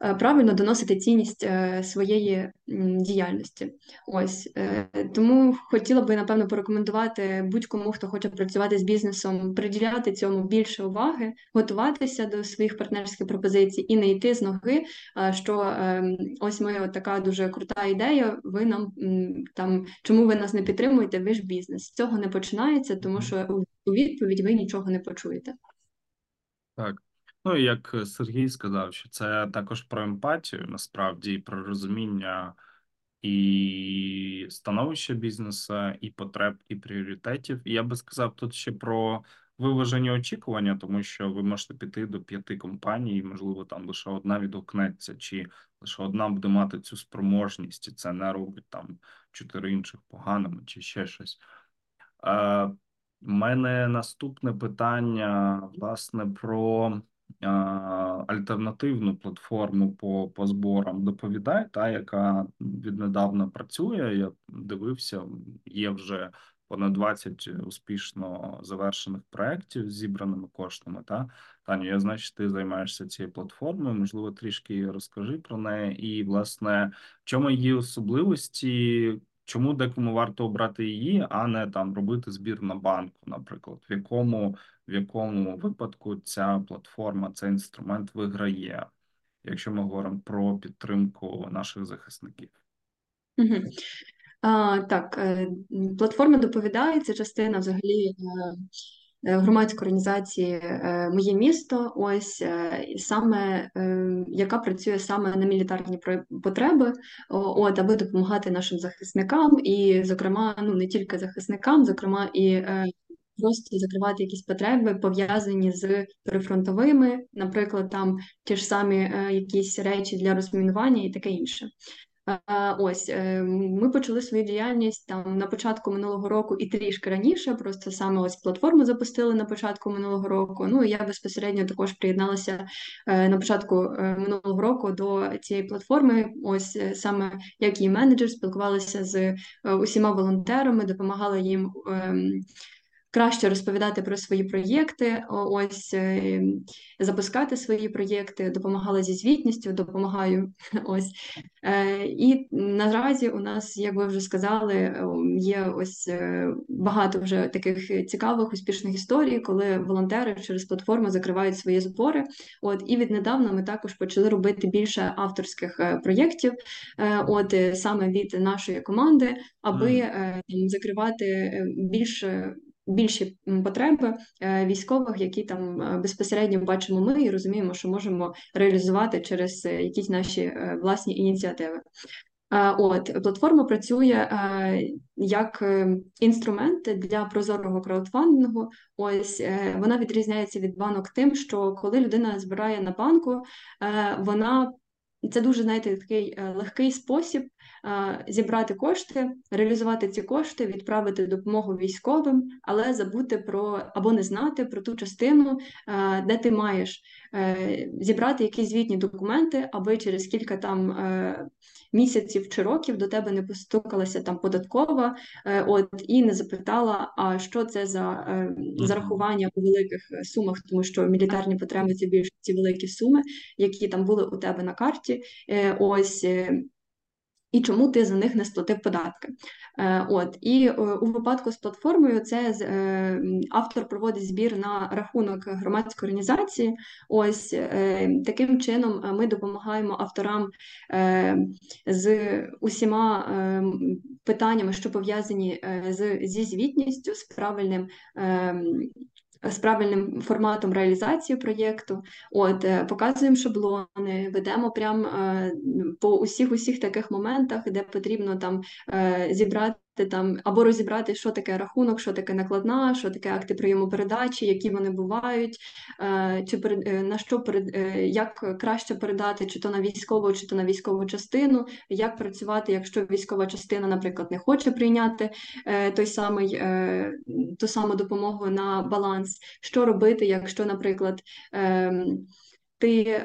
Е, правильно доносити цінність е, своєї діяльності. Ось е, тому хотіла би напевно порекомендувати будь-кому, хто хоче працювати з бізнесом, приділяти цьому більше уваги, готуватися до своїх партнерських пропозицій і не йти з ноги. Що ось ми от така дуже крута ідея. Ви нам там чому ви нас не підтримуєте? Ви ж бізнес з цього не починається, тому що у відповідь ви нічого не почуєте. Так. Ну, як Сергій сказав, що це також про емпатію, насправді, і про розуміння і становища бізнесу, і потреб, і пріоритетів. І я би сказав тут ще про виважені очікування, тому що ви можете піти до п'яти компаній, і, можливо, там лише одна відгукнеться, чи лише одна буде мати цю спроможність, і це не робить там чотири інших поганими, чи ще щось. Е, У мене наступне питання, власне, про альтернативну платформу по по зборам доповідай, та яка віднедавна працює. Я дивився, є вже понад 20 успішно завершених проєктів з зібраними коштами. Та Таню, я знаю, що ти займаєшся цією платформою. Можливо, трішки розкажи про неї, і власне в чому її особливості. Чому декому варто обрати її, а не там робити збір на банку, наприклад, в якому в якому випадку ця платформа, цей інструмент виграє, якщо ми говоримо про підтримку наших захисників? Так, е, платформа доповідає, це частина взагалі е, громадської організації Моє місто, ось саме яка працює саме на мілітарні потреби, от аби допомагати нашим захисникам, і, зокрема, ну не тільки захисникам, зокрема і просто закривати якісь потреби, пов'язані з прифронтовими, наприклад, там ті ж самі е, якісь речі для розмінування і таке інше. Ось е, ми почали свою діяльність там на початку минулого року і трішки раніше. Просто саме ось платформу запустили на початку минулого року. Ну і я безпосередньо також приєдналася е, на початку минулого року до цієї платформи. Ось саме як її менеджер спілкувалася з усіма волонтерами, допомагала їм ем, краще розповідати про свої проєкти, ось е, запускати свої проєкти, допомагала зі звітністю, допомагаю. Ось е, і наразі у нас, як ви вже сказали, є ось е, багато вже таких цікавих успішних історій, коли волонтери через платформу закривають свої збори. От і віднедавна ми також почали робити більше авторських проєктів, от саме від нашої команди, аби mm. закривати більше більші потреби е, військових, які там е, безпосередньо бачимо ми і розуміємо, що можемо реалізувати через е, якісь наші власні ініціативи. От платформа працює як інструмент для прозорого краудфандингу. Ось вона відрізняється від банок тим, що коли людина збирає на банку, вона це дуже знаєте, такий легкий спосіб зібрати кошти, реалізувати ці кошти, відправити допомогу військовим, але забути про або не знати про ту частину, де ти маєш е, зібрати якісь звітні документи, аби через кілька там е, місяців чи років до тебе не постукалася там податкова, е, от і не запитала, а що це за зарахування у великих сумах, тому що мілітарні потреби це більш ці великі суми, які там були у тебе на карті. Ось і чому ти за них не сплатив податки. Е, От і е, у випадку з платформою це е, автор проводить збір на рахунок громадської організації. Ось таким чином ми допомагаємо авторам з усіма питаннями, що пов'язані з зі звітністю, з правильним. З правильним форматом реалізації проєкту, от е, показуємо шаблони, ведемо прям е, по усіх усіх таких моментах, де потрібно там е, зібрати там або розібрати, що таке рахунок, що таке накладна, що таке акти прийому передачі, які вони бувають, е, чи е, на що перед е, як краще передати, чи то на військову, чи то на військову частину, як працювати, якщо військова частина, наприклад, не хоче прийняти той самий ту саму допомогу на баланс, що робити, якщо, наприклад, ем, ти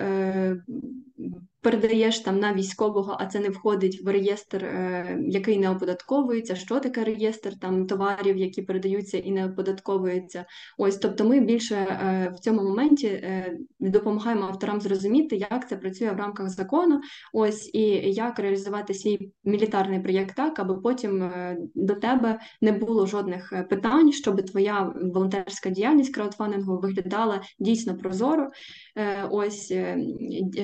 передаєш там на військового, а це не входить в реєстр, е, який не оподатковується. Що таке реєстр там товарів, які передаються і не оподатковуються? Ось, тобто, ми більше е, в цьому моменті е, допомагаємо авторам зрозуміти, як це працює в рамках закону. Ось і як реалізувати свій мілітарний проєкт так, аби потім до тебе не було жодних питань, щоб твоя волонтерська діяльність краудфандингу виглядала дійсно прозоро. Ось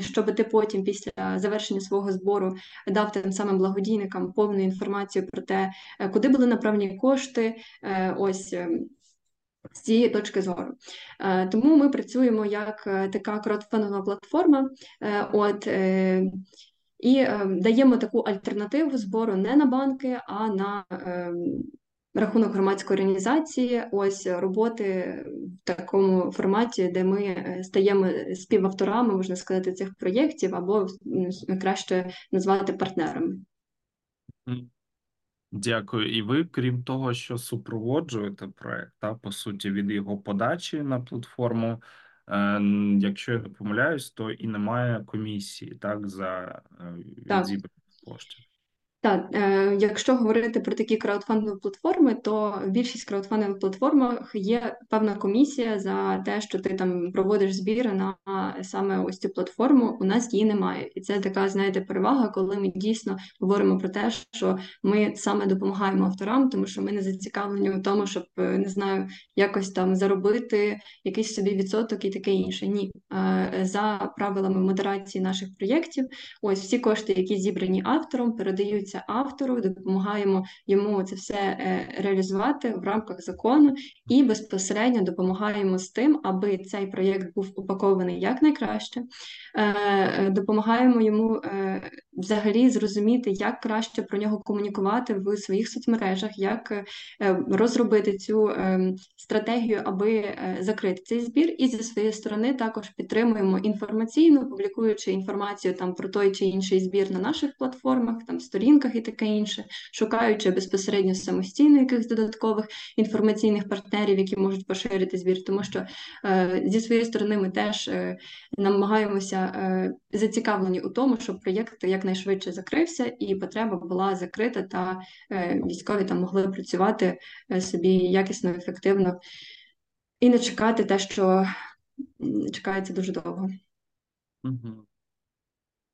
щоб ти потім, після завершення свого збору, дав тим самим благодійникам повну інформацію про те, е, куди були направлені кошти. е, Ось е, з цієї точки зору. Е, Тому ми працюємо як така краудфандингова платформа. От і е, даємо таку альтернативу збору не на банки, а на е, рахунок громадської організації. Ось роботи в такому форматі, де ми е, стаємо співавторами, можна сказати, цих проєктів, або краще назвати партнерами. Дякую. І ви, крім того, що супроводжуєте проект, та, по суті, від його подачі на платформу, е, якщо я не помиляюсь, то і немає комісії, так, за е, від Так. е, якщо говорити про такі краудфандингові платформи, то більшість краудфандингових платформах є певна комісія за те, що ти там проводиш збір на саме ось цю платформу. У нас її немає, і це така, знаєте, перевага, коли ми дійсно говоримо про те, що ми саме допомагаємо авторам, тому що ми не зацікавлені у тому, щоб е, не знаю, якось там заробити якийсь собі відсоток і таке інше. Ні, Е, за правилами модерації наших проєктів. Ось всі кошти, які зібрані автором, передаються автору, допомагаємо йому це все е, реалізувати в рамках закону і безпосередньо допомагаємо з тим, аби цей проєкт був упакований якнайкраще. Е, е, Допомагаємо йому взагалі зрозуміти, як краще про нього комунікувати в своїх соцмережах, як е, розробити цю е, стратегію, аби е, закрити цей збір, і зі своєї сторони також підтримуємо інформаційно, публікуючи інформацію там про той чи інший збір на наших платформах, там сторінках і таке інше, шукаючи безпосередньо самостійно якихось додаткових інформаційних партнерів, які можуть поширити збір, тому що е, зі своєї сторони ми теж намагаємося зацікавлені у тому, щоб проєкт якнайшвидше закрився, і потреба була закрита, та е, військові там могли працювати е, собі якісно, ефективно і не чекати те, що чекається дуже довго.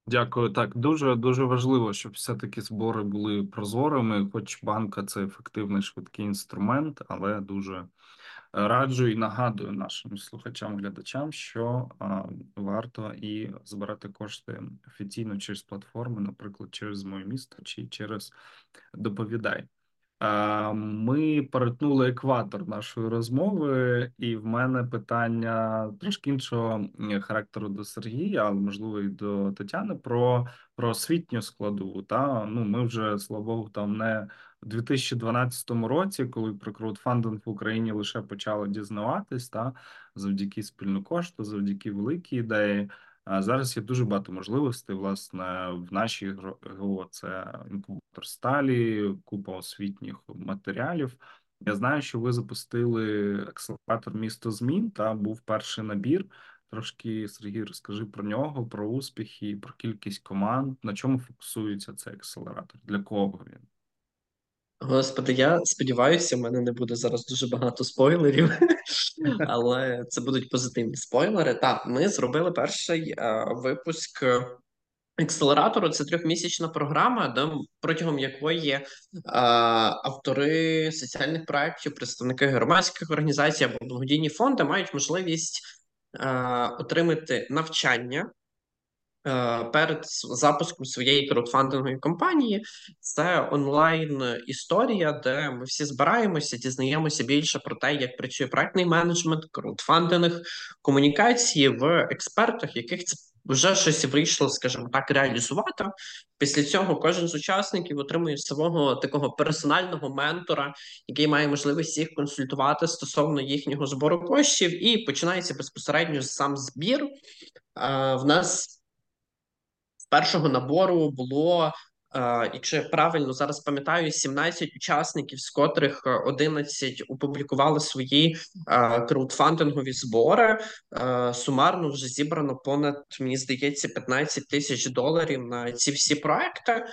Дякую. Так, дуже дуже важливо, щоб все-таки збори були прозорими, хоч банка це ефективний швидкий інструмент, але дуже раджу і нагадую нашим слухачам, глядачам, що а, варто і збирати кошти офіційно через платформи, наприклад, через моє місто чи через доповідай. Е, Ми перетнули екватор нашої розмови, і в мене питання трошки іншого характеру до Сергія, але можливо і до Тетяни про, про освітню складову. Та ну ми вже слава Богу, там не у 2012 році, коли про краудфандинг в Україні лише почали дізнаватись, та завдяки спільну кошту, завдяки великій ідеї. А зараз є дуже багато можливостей, власне, в нашій ГО це інкубатор сталі, купа освітніх матеріалів. Я знаю, що ви запустили акселератор місто змін та був перший набір. Трошки Сергій, розкажи про нього, про успіхи, про кількість команд. На чому фокусується цей акселератор? Для кого він? Господи, я сподіваюся, в мене не буде зараз дуже багато спойлерів, але це будуть позитивні спойлери. Так, ми зробили перший е, випуск Акселератору це трьохмісячна програма, де протягом якої е, автори соціальних проєктів, представники громадських організацій або благодійні фонди мають можливість е, отримати навчання е, перед запуском своєї краудфандингової кампанії. Це онлайн історія, де ми всі збираємося, дізнаємося більше про те, як працює проектний менеджмент, краудфандинг, комунікації в експертах, яких це вже щось вийшло, скажімо так, реалізувати. Після цього кожен з учасників отримує свого такого персонального ментора, який має можливість їх консультувати стосовно їхнього збору коштів, і починається безпосередньо сам збір. В нас першого набору було. Якщо я правильно зараз пам'ятаю, 17 учасників, з котрих 11 опублікували свої краудфандингові збори. Сумарно вже зібрано понад мені здається 15 тисяч доларів на ці всі проекти,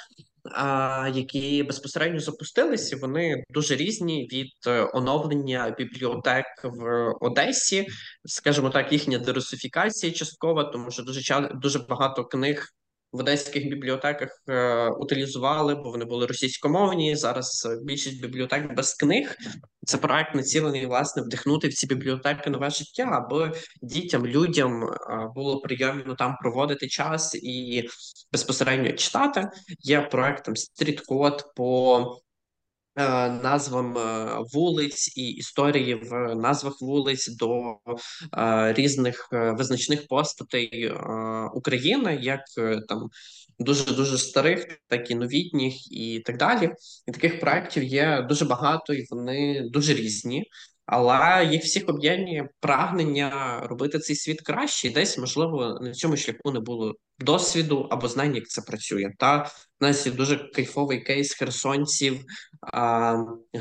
які безпосередньо запустилися. Вони дуже різні від е, оновлення бібліотек в Одесі, скажімо так, їхня дерусифікація часткова, тому що дуже дуже багато книг в одеських бібліотеках е, утилізували, бо вони були російськомовні. Зараз е, більшість бібліотек без книг. Це проект націлений власне вдихнути в ці бібліотеки нове життя, аби дітям, людям е, було приємно там проводити час і безпосередньо читати. Є проектом стріт-код по назвам е, вулиць і історії в назвах вулиць до е, різних визначних постатей України, як там дуже дуже старих, так і новітніх, і так далі. І таких проєктів є дуже багато, і вони дуже різні. Але їх всіх об'єднує прагнення робити цей світ краще, і десь можливо на цьому шляху не було досвіду або знань, як це працює. Та в нас є дуже кайфовий кейс херсонців а,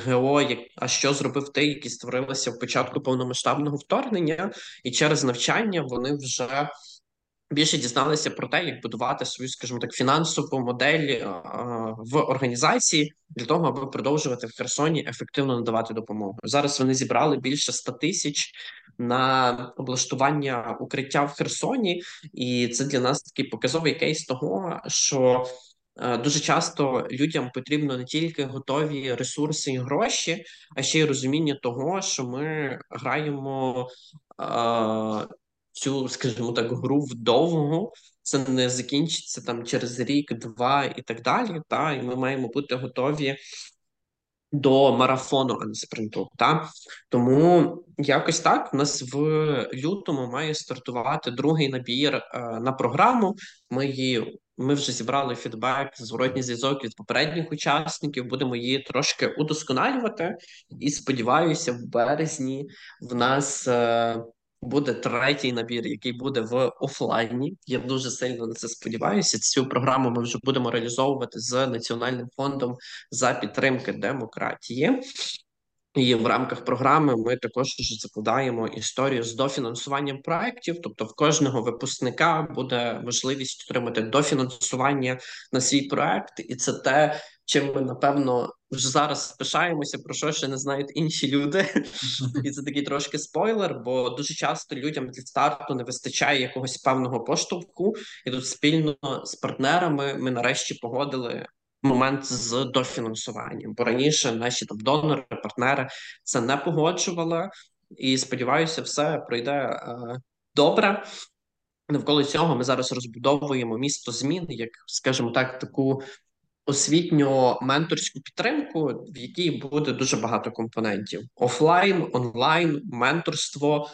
ГО. Як а що зробив ти, які створилися в початку повномасштабного вторгнення, і через навчання вони вже більше дізналися про те, як будувати свою, скажімо так, фінансову модель а, в організації для того, аби продовжувати в Херсоні ефективно надавати допомогу. Зараз вони зібрали більше 100 тисяч на облаштування укриття в Херсоні, і це для нас такий показовий кейс того, що Дуже часто людям потрібно не тільки готові ресурси і гроші, а ще й розуміння того, що ми граємо цю, скажімо так, гру вдовго. Це не закінчиться там через рік, два і так далі. Та і ми маємо бути готові до марафону, а не спринту. Та тому якось так у нас в лютому має стартувати другий набір е, на програму. Ми її. Ми вже зібрали фідбек, зворотній зв'язок від попередніх учасників. Будемо її трошки удосконалювати, і сподіваюся, в березні в нас е, буде третій набір, який буде в офлайні. Я дуже сильно на це сподіваюся. Цю програму ми вже будемо реалізовувати з Національним фондом за підтримки демократії. І в рамках програми ми також закладаємо історію з дофінансуванням проєктів. Тобто, в кожного випускника буде можливість отримати дофінансування на свій проект, і це те, чим ми напевно вже зараз пишаємося, про що ще не знають інші люди, і це такий трошки спойлер. Бо дуже часто людям для старту не вистачає якогось певного поштовху, і тут спільно з партнерами ми нарешті погодили момент з дофінансуванням. Бо раніше наші там донори, партнери це не погоджували, і сподіваюся, все пройде е, добре. Навколо цього ми зараз розбудовуємо місто змін, як скажімо так, таку освітньо менторську підтримку, в якій буде дуже багато компонентів: офлайн, онлайн, менторство,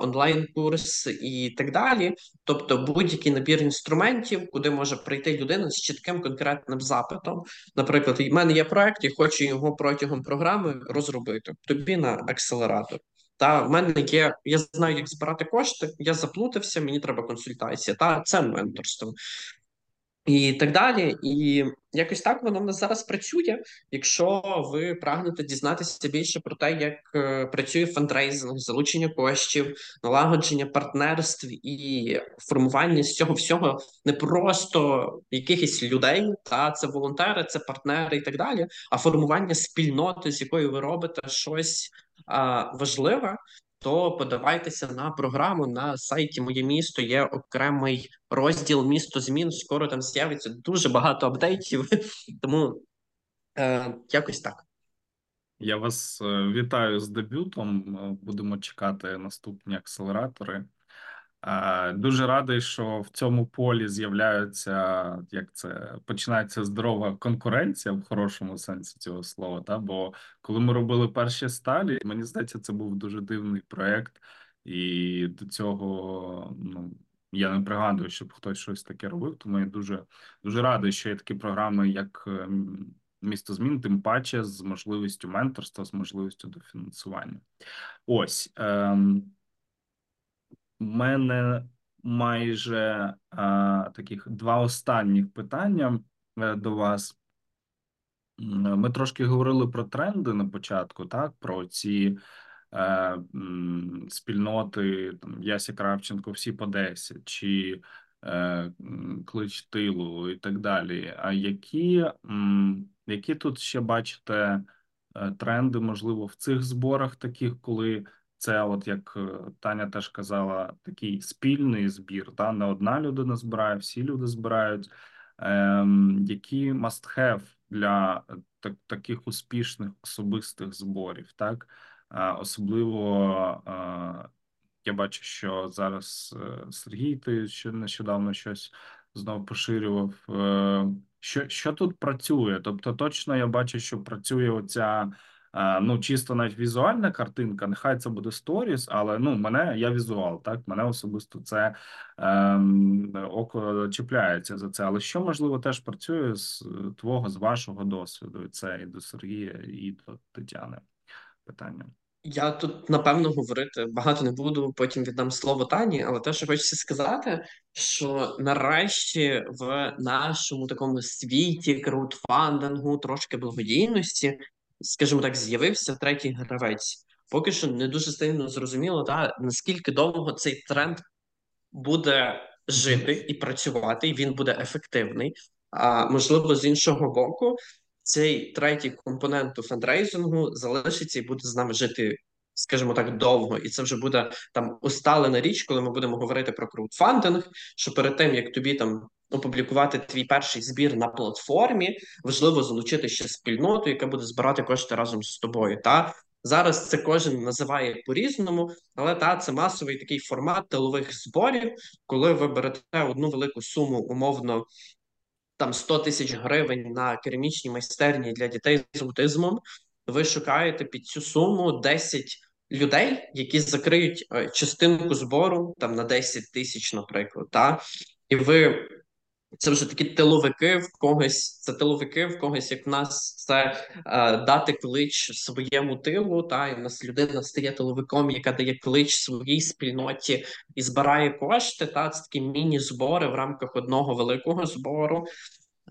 онлайн курс і так далі. Тобто, будь-який набір інструментів, куди може прийти людина з чітким конкретним запитом. Наприклад, в мене є проект, я хочу його протягом програми розробити. Тобі на акселератор. Та в мене є, я знаю, як збирати кошти. Я заплутався, мені треба консультація. Та це менторство. І так далі, і якось так воно в нас зараз працює. Якщо ви прагнете дізнатися більше про те, як е, працює фандрейзинг, залучення коштів, налагодження партнерств і формування з цього всього не просто якихось людей, та це волонтери, це партнери і так далі, а формування спільноти, з якою ви робите щось а, важливе, то подавайтеся на програму на сайті Моє місто. Є окремий розділ місто змін. Скоро там з'явиться дуже багато апдейтів, тому е, якось так. Я вас е, вітаю з дебютом. Е, Будемо чекати наступні акселератори. Е, Дуже радий, що в цьому полі з'являються як це починається здорова конкуренція в хорошому сенсі цього слова. Та бо коли ми робили перші сталі, мені здається, це був дуже дивний проект, і до цього ну я не пригадую, щоб хтось щось таке робив. Тому я дуже дуже радий, що є такі програми, як ем, місто змін, тим паче з можливістю менторства, з можливістю дофінансування. Ось. Ем, у мене майже а, таких два останніх питання е, до вас. Ми трошки говорили про тренди на початку, так, про ці е, спільноти, там, Ясі Кравченко, всі по 10, чи е, Клич Тилу і так далі. А які, які тут ще бачите е, тренди, можливо, в цих зборах таких, коли це, от як е, Таня теж казала, такий спільний збір, та не одна людина збирає, всі люди збирають. Ем, які must have для е, так, таких успішних особистих зборів, так Е, особливо е, я бачу, що зараз е, Сергій, ти ще нещодавно щось знову поширював. Е, Що, що тут працює? Тобто, точно я бачу, що працює оця. Е, Ну, чисто навіть візуальна картинка, нехай це буде сторіс, але ну мене я візуал, так мене особисто це ем, око чіпляється за це. Але що можливо теж працює з твого, з вашого досвіду? Це і до Сергія, і до Тетяни питання. Я тут напевно говорити багато не буду, потім віддам слово Тані, але те, що хочеться сказати, що нарешті в нашому такому світі краудфандингу, трошки благодійності, скажімо так, з'явився третій гравець. Поки що не дуже сильно зрозуміло, та наскільки довго цей тренд буде жити і працювати, і він буде ефективний. А можливо, з іншого боку, цей третій компонент у фандрейзингу залишиться і буде з нами жити, скажімо так, довго. І це вже буде там усталена річ, коли ми будемо говорити про краудфандинг, що перед тим як тобі там опублікувати твій перший збір на платформі, важливо залучити ще спільноту, яка буде збирати кошти разом з тобою. Та Зараз це кожен називає по-різному, але та це масовий такий формат тилових зборів, коли ви берете одну велику суму, умовно там 100 тисяч гривень на керамічній майстерні для дітей з аутизмом. Ви шукаєте під цю суму 10 людей, які закриють е, частинку збору там на 10 тисяч, наприклад. Та? І ви це вже такі тиловики в когось, це тиловики в когось, як в нас це е, дати клич своєму тилу. Та і в нас людина стає тиловиком, яка дає клич своїй спільноті і збирає кошти. Та це такі міні-збори в рамках одного великого збору.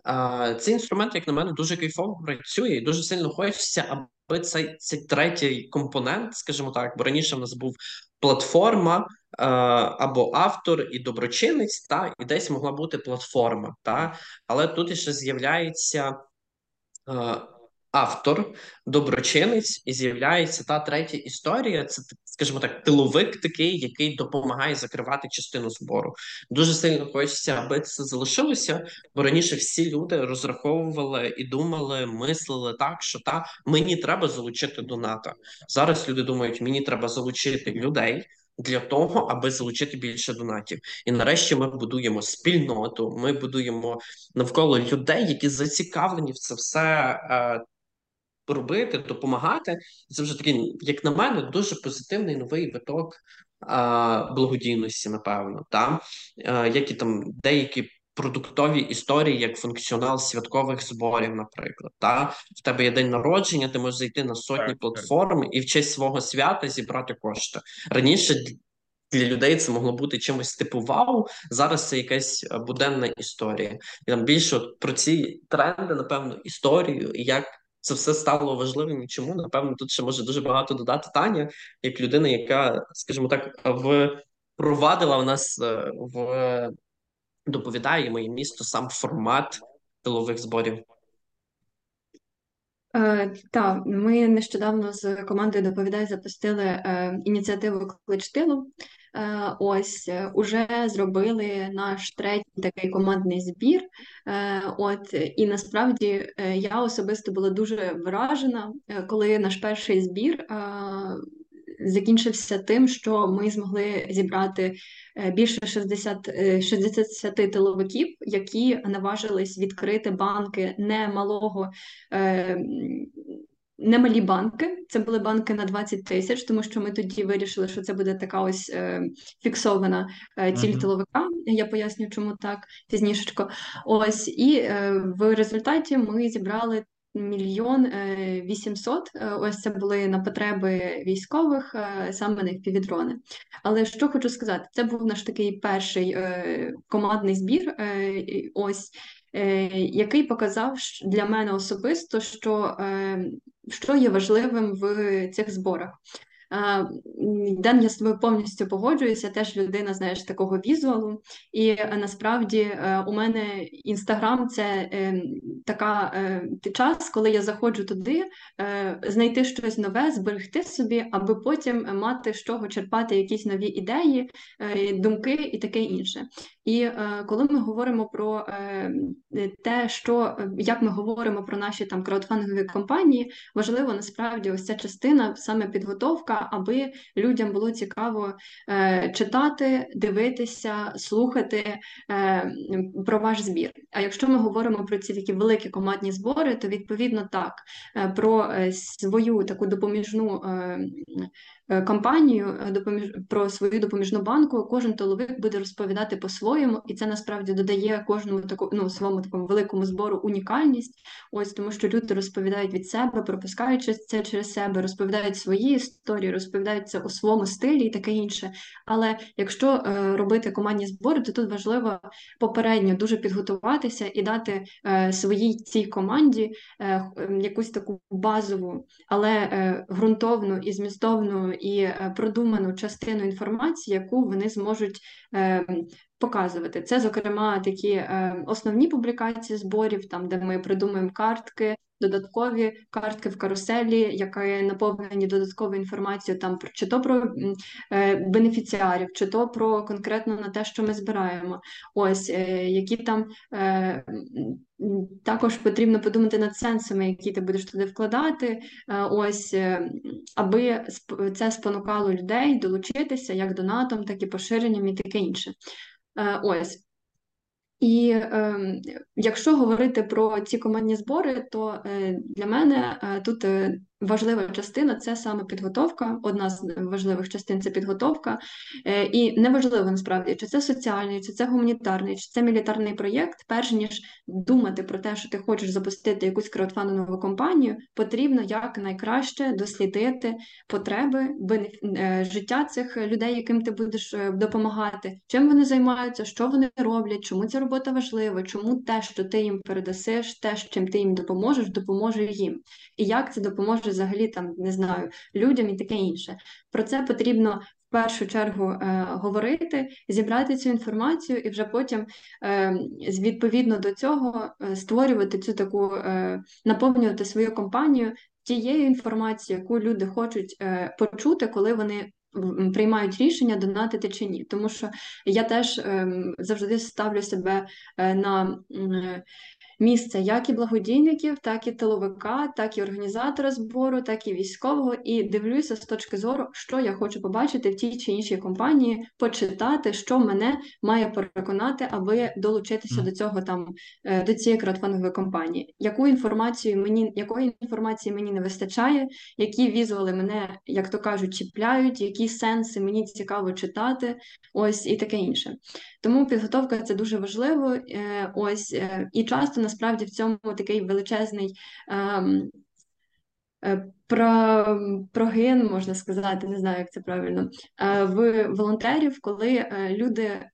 Е, цей інструмент, як на мене, дуже кайфово працює, і дуже сильно хочеться, аби цей цей третій компонент, скажімо так, бо раніше в нас був платформа або автор і доброчинець, та і десь могла бути платформа, та але тут ще з'являється. Е, автор, доброчинець, і з'являється та третя історія. Це скажімо так, тиловик такий, який допомагає закривати частину збору. Дуже сильно хочеться, аби це залишилося, бо раніше всі люди розраховували і думали, мислили так, що та мені треба залучити доната. Зараз люди думають, мені треба залучити людей. Для того аби залучити більше донатів, і нарешті ми будуємо спільноту. Ми будуємо навколо людей, які зацікавлені в це все е, робити, допомагати. Це вже такий, як на мене, дуже позитивний новий виток а, благодійності, напевно, та а, як і там деякі. Продуктові історії, як функціонал святкових зборів, наприклад, та в тебе є день народження, ти можеш зайти на сотні Так, платформ і в честь свого свята зібрати кошти раніше. Для людей це могло бути чимось типу вау. Зараз це якась буденна історія. І там більше от про ці тренди, напевно, історію і як це все стало важливим. І чому напевно тут ще може дуже багато додати Таня, як людина, яка, скажімо так, впровадила в нас е, в доповідає моє місто сам формат тилових зборів. Е, Так, ми нещодавно з командою доповідай запустили е, ініціативу Клич тилу. Е, ось е, уже зробили наш третій такий командний збір. Е, от і насправді е, я особисто була дуже вражена, е, коли наш перший збір е, закінчився тим, що ми змогли зібрати е, більше 60, е, 60 тиловиків, які наважились відкрити банки немалого. Е, Немалі банки, це були банки на 20 тисяч, тому що ми тоді вирішили, що це буде така ось е, фіксована е, ціль Мгм. тиловика. Я поясню, чому так пізнішечко. Ось і е, в результаті ми зібрали мільйон е, вісімсот. Е, Ось це були на потреби військових, е, саме на півдрони. Але що хочу сказати, це був наш такий перший командний збір. Ось. Який показав для мене особисто, що що є важливим в цих зборах. Ден, я з тобою повністю погоджуюся, теж людина, знаєш, такого візуалу. І е, насправді е, у мене інстаграм це е, така час, коли я заходжу туди, знайти щось нове, зберегти собі, аби потім мати з чого черпати якісь нові ідеї, думки і таке інше. І е, коли ми говоримо про е, те, що як ми говоримо про наші там краудфандингові компанії, важливо насправді ось ця частина, саме підготовка, аби людям було цікаво е, читати, дивитися, слухати е, про ваш збір. А якщо ми говоримо про ці такі великі командні збори, то відповідно так е, про е, свою таку допоміжну. Е, Компанію е, допоміж про свою допоміжну банку кожен толовик буде розповідати по-своєму, і це насправді додає кожному таку ну своєму такому великому збору унікальність. Ось тому, що люди розповідають від себе, пропускаючи це через себе, розповідають свої історії, розповідають це у своєму стилі і таке інше. Але якщо е, робити командні збори, то тут важливо попередньо дуже підготуватися і дати своїй цій команді якусь таку базову, але ґрунтовну і змістовну і е, продуману частину інформації, яку вони зможуть. Е, показувати. Це, зокрема, такі е, основні публікації зборів, там де ми придумуємо картки, додаткові картки в каруселі, які наповнені додатковою інформацією, там чи то про е, бенефіціарів, чи то про конкретно на те, що ми збираємо. Ось е, які там. Е, також потрібно подумати над сенсами, які ти будеш туди вкладати, ось аби це спонукало людей долучитися як донатом, так і поширенням, і таке інше. Ось. І е, якщо говорити про ці командні збори, то е, для мене е, тут е, важлива частина це саме підготовка. Одна з важливих частин це підготовка. Е, і неважливо насправді, чи це соціальний, чи це гуманітарний, чи це мілітарний проєкт, перш ніж думати про те, що ти хочеш запустити якусь краудфандингову компанію, потрібно якнайкраще дослідити потреби е, життя цих людей, яким ти будеш е, допомагати, чим вони займаються, що вони роблять, чому ця робота важлива, чому те, що ти їм передасиш, те, чим ти їм допоможеш, допоможе їм. І як це допоможе взагалі там не знаю людям і таке інше. Про це потрібно. В першу чергу е, говорити, зібрати цю інформацію, і вже потім е, відповідно до цього е, створювати цю таку, е, наповнювати свою компанію тією інформацією, яку люди хочуть е, почути, коли вони приймають рішення донатити чи ні. Тому що я теж ем, завжди ставлю себе е, на місце як і благодійників, так і тиловика, так і організатора збору, так і військового. І дивлюся з точки зору, що я хочу побачити в тій чи іншій компанії, почитати, що мене має переконати, аби долучитися mm. до цього там е, до цієї краудфандингової компанії. Яку інформацію мені якої інформації мені не вистачає, які візуали мене, як то кажуть, чіпляють, які сенси мені цікаво читати, ось і таке інше. Тому підготовка це дуже важливо. Е, ось е, і часто насправді в цьому такий величезний. Ем, е, про прогин можна сказати, не знаю, як це правильно в волонтерів, коли люди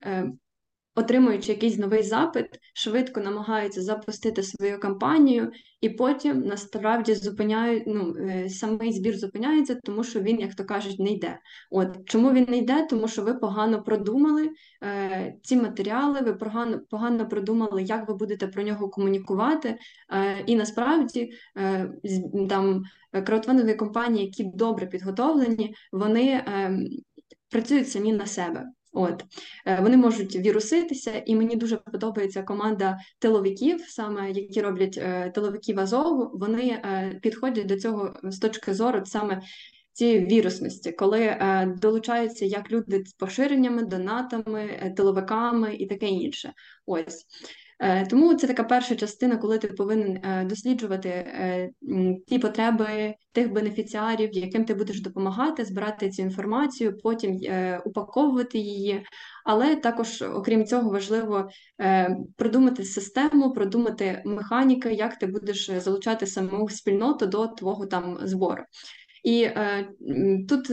отримуючи якийсь новий запит, швидко намагаються запустити свою кампанію, і потім насправді зупиняють ну, е, самий збір зупиняється, тому що він, як то кажуть, не йде. От чому він не йде? Тому що ви погано продумали е, ці матеріали, ви погано погано продумали, як ви будете про нього комунікувати. Е, І насправді е, там краудфандингові компанії, які добре підготовлені, вони е, працюють самі на себе. От е, вони можуть віруситися, і мені дуже подобається команда тиловиків, саме які роблять е, тиловиків Азову. Вони е, підходять до цього з точки зору саме цієї вірусності, коли долучаються як люди з поширеннями, донатами, тиловиками і таке інше. Ось тому це така перша частина, коли ти повинен е, досліджувати е, ті потреби тих бенефіціарів, яким ти будеш допомагати, збирати цю інформацію, потім упаковувати її. Але також, окрім цього, важливо продумати систему, продумати механіки, як ти будеш залучати саму спільноту до твого там збору. І е, тут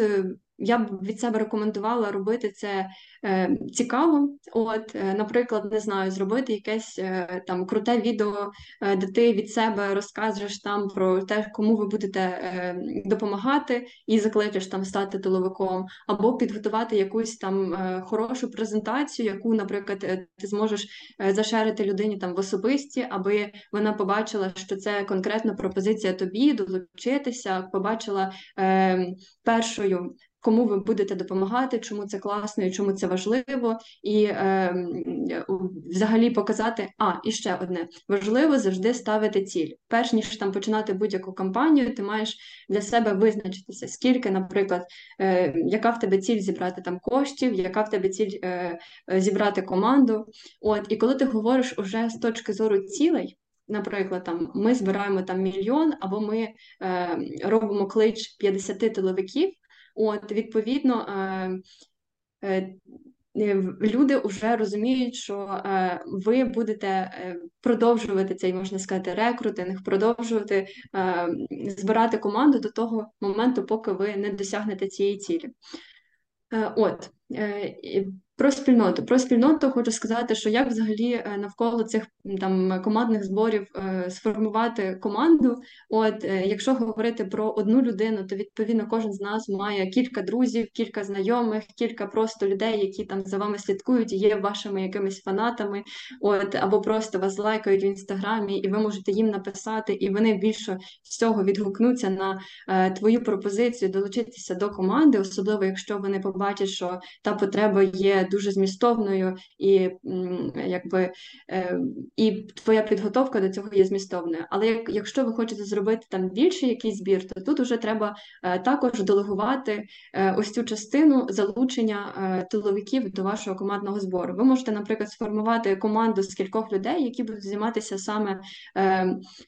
я б від себе рекомендувала робити це е, цікаво. От, е, наприклад, не знаю, зробити якесь е, там круте відео, е, де ти від себе розкажеш там про те, кому ви будете е, допомагати, і закличеш там стати тиловиком, або підготувати якусь там е, хорошу презентацію, яку, наприклад, ти зможеш зашерити людині там в особисті, аби вона побачила, що це конкретна пропозиція тобі долучитися, побачила ем, першою кому ви будете допомагати, чому це класно і чому це важливо, і е, взагалі показати. А, і ще одне важливо завжди ставити ціль. Перш ніж там починати будь-яку кампанію, ти маєш для себе визначитися, скільки, наприклад, е, яка в тебе ціль зібрати там коштів, яка в тебе ціль е, зібрати команду. От, і коли ти говориш уже з точки зору цілей. Наприклад, там ми збираємо там мільйон, або ми е, робимо клич 50 тиловиків, От, відповідно, е, е, люди вже розуміють, що е, ви будете продовжувати цей, можна сказати, рекрутинг, продовжувати збирати команду до того моменту, поки ви не досягнете цієї цілі. От про спільноту. Про спільноту хочу сказати, що як взагалі е, навколо цих там командних зборів е, сформувати команду. От е, якщо говорити про одну людину, то відповідно кожен з нас має кілька друзів, кілька знайомих, кілька просто людей, які там за вами слідкують, є вашими якимись фанатами, от або просто вас лайкають в інстаграмі, і ви можете їм написати, і вони більше всього відгукнуться на е, твою пропозицію долучитися до команди, особливо якщо вони побачать, що та потреба є дуже змістовною, і якби е, і твоя підготовка до цього є змістовною. Але як, якщо ви хочете зробити там більший якийсь збір, то тут вже треба е, також делегувати е, ось цю частину залучення тиловиків до вашого командного збору. Ви можете, наприклад, сформувати команду з кількох людей, які будуть займатися саме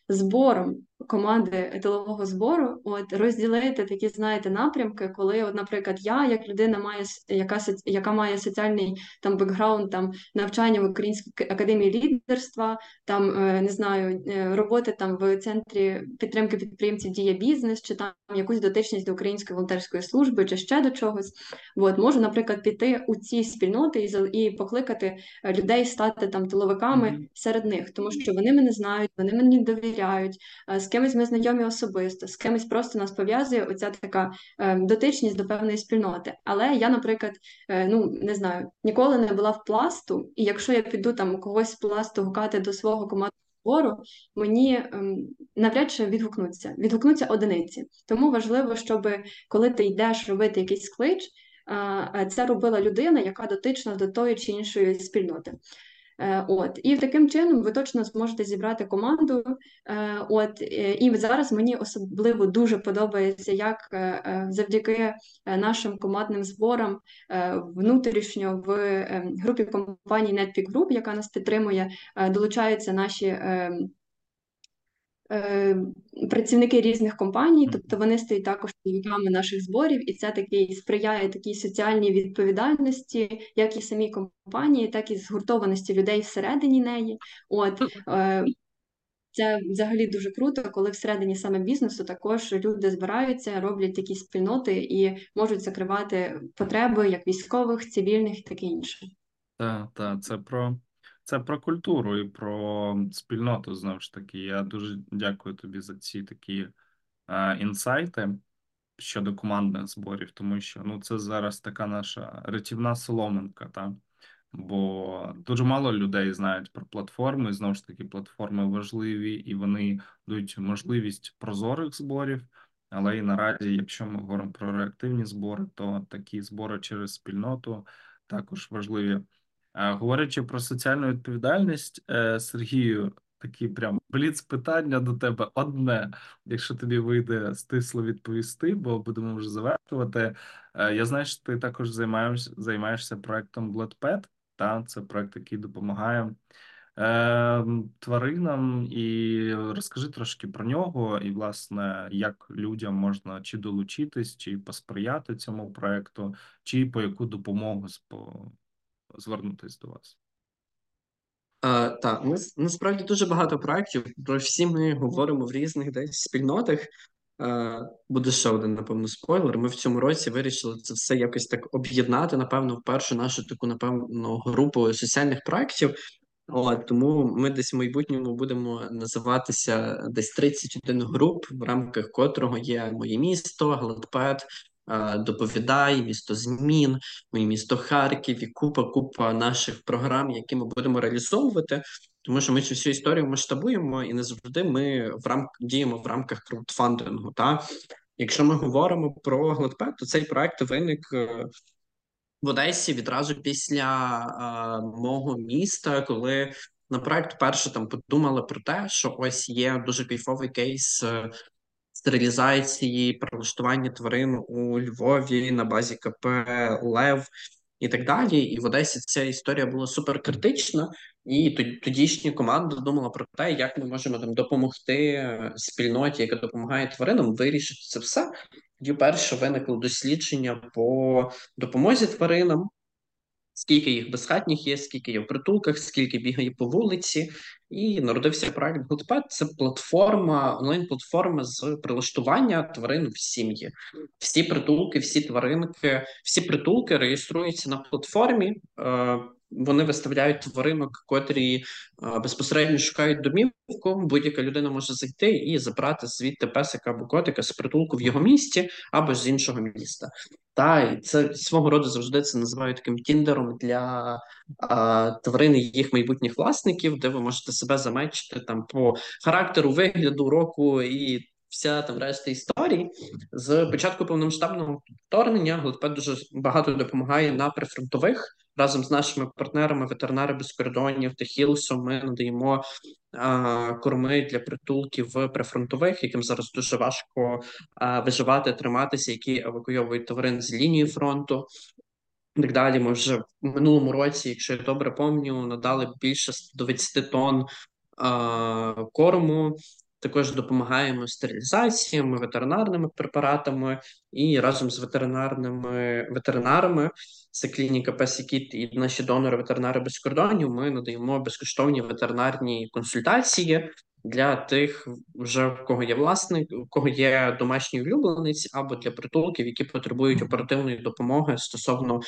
збором команди тилового збору, от розділити такі, знаєте, напрямки, коли, от, наприклад, я, як людина, має яка яка має соціальний там бекграунд, там навчання в Українській академії лідерства, там е, не знаю, е, роботи там в центрі підтримки підприємців Дія бізнес, чи там якусь дотичність до української волонтерської служби, чи ще до чогось. От можу, наприклад, піти у ці спільноти і і покликати е, людей стати там тиловиками mm -hmm. серед них, тому що вони мене знають, вони мені довіряють з кимось ми знайомі особисто, з кимось просто нас пов'язує оця така е, дотичність до певної спільноти. Але я, наприклад, е, ну не знаю, ніколи не була в пласту, і якщо я піду там когось з пласту гукати до свого командного збору, мені ем, навряд чи відгукнуться, відгукнуться одиниці. Тому важливо, щоб коли ти йдеш робити якийсь клич. Е, це робила людина, яка дотична до тої чи іншої спільноти. Е, от і таким чином ви точно зможете зібрати команду. Е, от і зараз мені особливо дуже подобається, як е, завдяки нашим командним зборам внутрішньо в групі компаній Netpeak Group, яка нас підтримує, долучаються наші Е, працівники різних компаній, тобто вони стають також чоловіками наших зборів, і це такий сприяє такій соціальній відповідальності, як і самій компанії, так і згуртованості людей всередині неї. От е, це взагалі дуже круто, коли всередині саме бізнесу також люди збираються, роблять такі спільноти і можуть закривати потреби як військових, цивільних так і інше. Так, так, це про це про культуру і про спільноту знову ж таки. Я дуже дякую тобі за ці такі е, інсайти щодо командних зборів, тому що ну це зараз така наша рятівна соломинка, та бо дуже мало людей знають про платформи. Знову ж таки, платформи важливі і вони дають можливість прозорих зборів. Але і наразі, якщо ми говоримо про реактивні збори, то такі збори через спільноту також важливі. Е, Говорячи про соціальну відповідальність, е, Сергію, такі прям бліц питання до тебе одне, якщо тобі вийде стисло відповісти, бо будемо вже завершувати. Е, Я знаю, що ти також займаєшся займаєшся проектом GladPet, та це проект, який допомагає е, тваринам, і розкажи трошки про нього, і власне, як людям можна чи долучитись, чи посприяти цьому проекту, чи по яку допомогу звернутись до вас. Е, так, ми насправді дуже багато проєктів. Про всі ми говоримо в різних десь спільнотах. Е, буде ще один, напевно, спойлер. Ми в цьому році вирішили це все якось так об'єднати. Напевно, в першу нашу таку, напевно, групу соціальних проєктів. От, тому ми десь в майбутньому будемо називатися десь 31 груп, в рамках котрого є моє місто, Гладпет, е, доповідай, місто змін, місто Харків і купа купа наших програм, які ми будемо реалізовувати. Тому що ми цю всю історію масштабуємо і не завжди ми в рам... діємо в рамках краудфандингу. Та якщо ми говоримо про Гладпет, то цей проект виник е, в Одесі відразу після е, мого міста, коли на проект перше там подумали про те, що ось є дуже кайфовий кейс е, стерилізації, прилаштування тварин у Львові на базі КП Лев і так далі. І в Одесі ця історія була супер критична, і тодішня команда думала про те, як ми можемо там допомогти е, спільноті, яка допомагає тваринам, вирішити це все. Тоді перше виникло дослідження по допомозі тваринам. Скільки їх безхатніх є, скільки є в притулках, скільки бігає по вулиці, і народився проект Goodpet. Це платформа, онлайн-платформа з прилаштування тварин в сім'ї. Всі притулки, всі тваринки, всі притулки реєструються на платформі. Е, вони виставляють тваринок, котрі е, безпосередньо шукають домівку. Будь-яка людина може зайти і забрати звідти песика або котика з притулку в його місті або з іншого міста. Та і це свого роду завжди це називають таким тіндером для а, тварин і їх майбутніх власників, де ви можете себе замечити там по характеру, вигляду року і вся там решта історії. З початку повномасштабного вторгнення Глотпед дуже багато допомагає на прифронтових разом з нашими партнерами, ветеринари без кордонів та Хілсом. Ми надаємо а, корми для притулків прифронтових, яким зараз дуже важко а, виживати, триматися, які евакуйовують тварин з лінії фронту. Так далі, ми вже в минулому році, якщо я добре пам'ятаю, надали більше 120 тонн а, корму. Також допомагаємо стерилізаціями, ветеринарними препаратами і разом з ветеринарними ветеринарами, це клініка Песікіт і наші донори ветеринари без кордонів. Ми надаємо безкоштовні ветеринарні консультації для тих, вже в кого є власник, у кого є домашній улюбленець, або для притулків, які потребують оперативної допомоги стосовно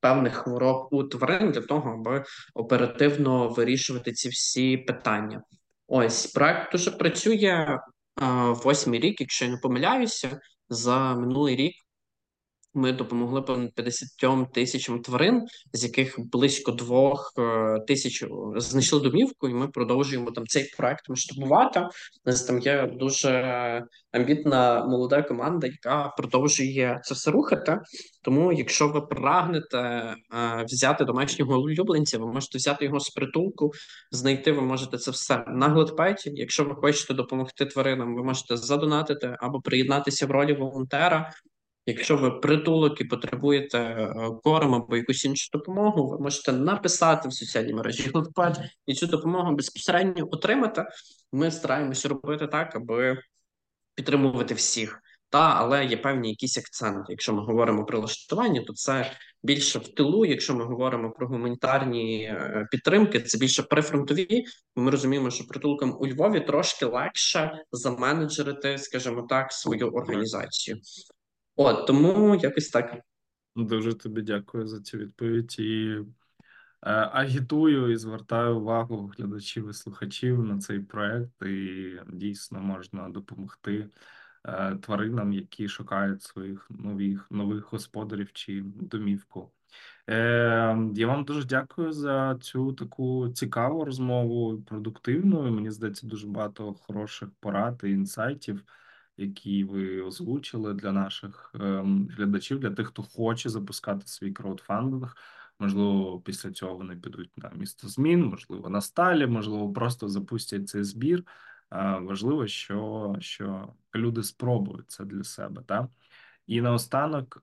певних хвороб у тварин для того, аби оперативно вирішувати ці всі питання. Ось проект дуже працює восьмий рік, якщо я не помиляюся, за минулий рік ми допомогли понад 50 тисячам тварин, з яких близько двох е, тисяч знайшли домівку, і ми продовжуємо там цей проект масштабувати. У нас там є дуже амбітна молода команда, яка продовжує це все рухати. Тому, якщо ви прагнете е, взяти домашнього улюбленця, ви можете взяти його з притулку, знайти. Ви можете це все на гладпеті. Якщо ви хочете допомогти тваринам, ви можете задонатити або приєднатися в ролі волонтера. Якщо ви притулок і потребуєте е, корм або якусь іншу допомогу, ви можете написати в соціальній мережі Глотпад і цю допомогу безпосередньо отримати. Ми стараємося робити так, аби підтримувати всіх. Та, але є певні якісь акценти. Якщо ми говоримо про влаштування, то це більше в тилу. Якщо ми говоримо про гуманітарні е, підтримки, це більше прифронтові. Ми розуміємо, що притулкам у Львові трошки легше заменеджерити, скажімо так, свою організацію. От тому якось так. Дуже тобі дякую за цю відповідь. І агітую і звертаю увагу глядачів і слухачів на цей проект, і дійсно можна допомогти е, тваринам, які шукають своїх нових нових господарів чи домівку. Е, Я вам дуже дякую за цю таку цікаву розмову, продуктивну. Мені здається, дуже багато хороших порад і інсайтів, які ви озвучили для наших глядачів, для тих, хто хоче запускати свій краудфандинг. Можливо, після цього вони підуть на місто змін, можливо, на сталі, можливо, просто запустять цей збір. Е, Важливо, що, що люди спробують це для себе. Так? І наостанок,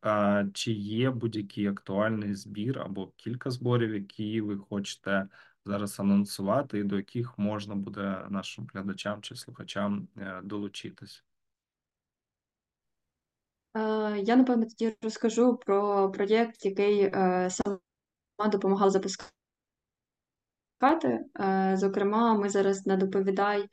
чи є будь-який актуальний збір або кілька зборів, які ви хочете зараз анонсувати, і до яких можна буде нашим глядачам чи слухачам е, долучитись? Е, Я, напевно, тоді розкажу про проєкт, який е, сама допомагала запускати. Е, Зокрема, ми зараз на доповідай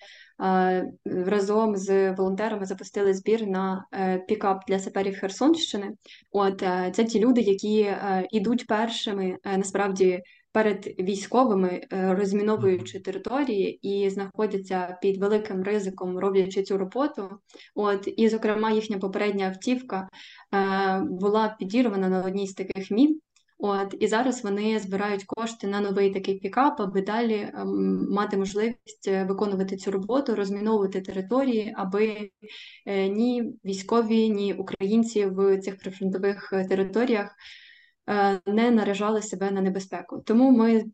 е, разом з волонтерами запустили збір на пікап для саперів Херсонщини. От це ті люди, які ідуть першими насправді перед військовими, е, розміновуючи території і знаходяться під великим ризиком, роблячи цю роботу. От і, зокрема, їхня попередня автівка е, була підірвана на одній з таких мін. От і зараз вони збирають кошти на новий такий пікап, аби далі ем, мати можливість е, виконувати цю роботу, розміновувати території, аби е, ні військові, ні українці в цих прифронтових е, територіях не наражали себе на небезпеку. Тому ми е,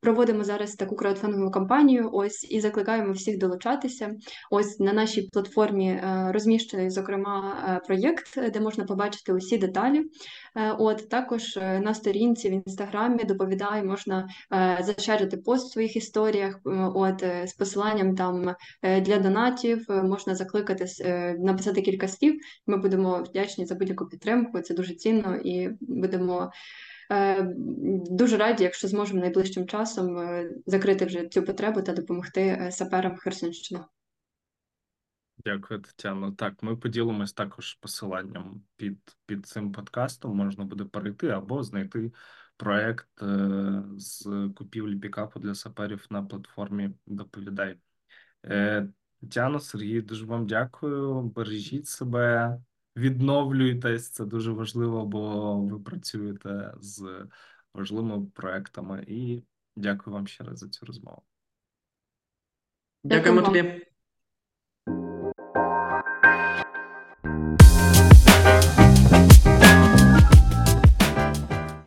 проводимо зараз таку краудфандингову кампанію. Ось і закликаємо всіх долучатися. Ось на нашій платформі е, розміщений, зокрема, е, проєкт, де можна побачити усі деталі. Е, От також е, на сторінці в інстаграмі доповідає, можна е, зашерити пост в своїх історіях. е, От е, з посиланням там е, для донатів е, можна закликати е, написати кілька слів. Ми будемо вдячні за будь-яку підтримку. Це дуже цінно і будемо. Е, Дуже раді, якщо зможемо найближчим часом е, закрити вже цю потребу та допомогти е, саперам Херсонщини. Дякую, Тетяно. Так, ми поділимось також посиланням під, під цим подкастом. Можна буде перейти або знайти проект з купівлі пікапу для саперів на платформі Доповідай. Тетяно, Сергій, дуже вам дякую. Бережіть себе, відновлюйтесь. Це дуже важливо, бо ви працюєте з важливими проектами. І дякую вам ще раз за цю розмову. Дякуємо тобі.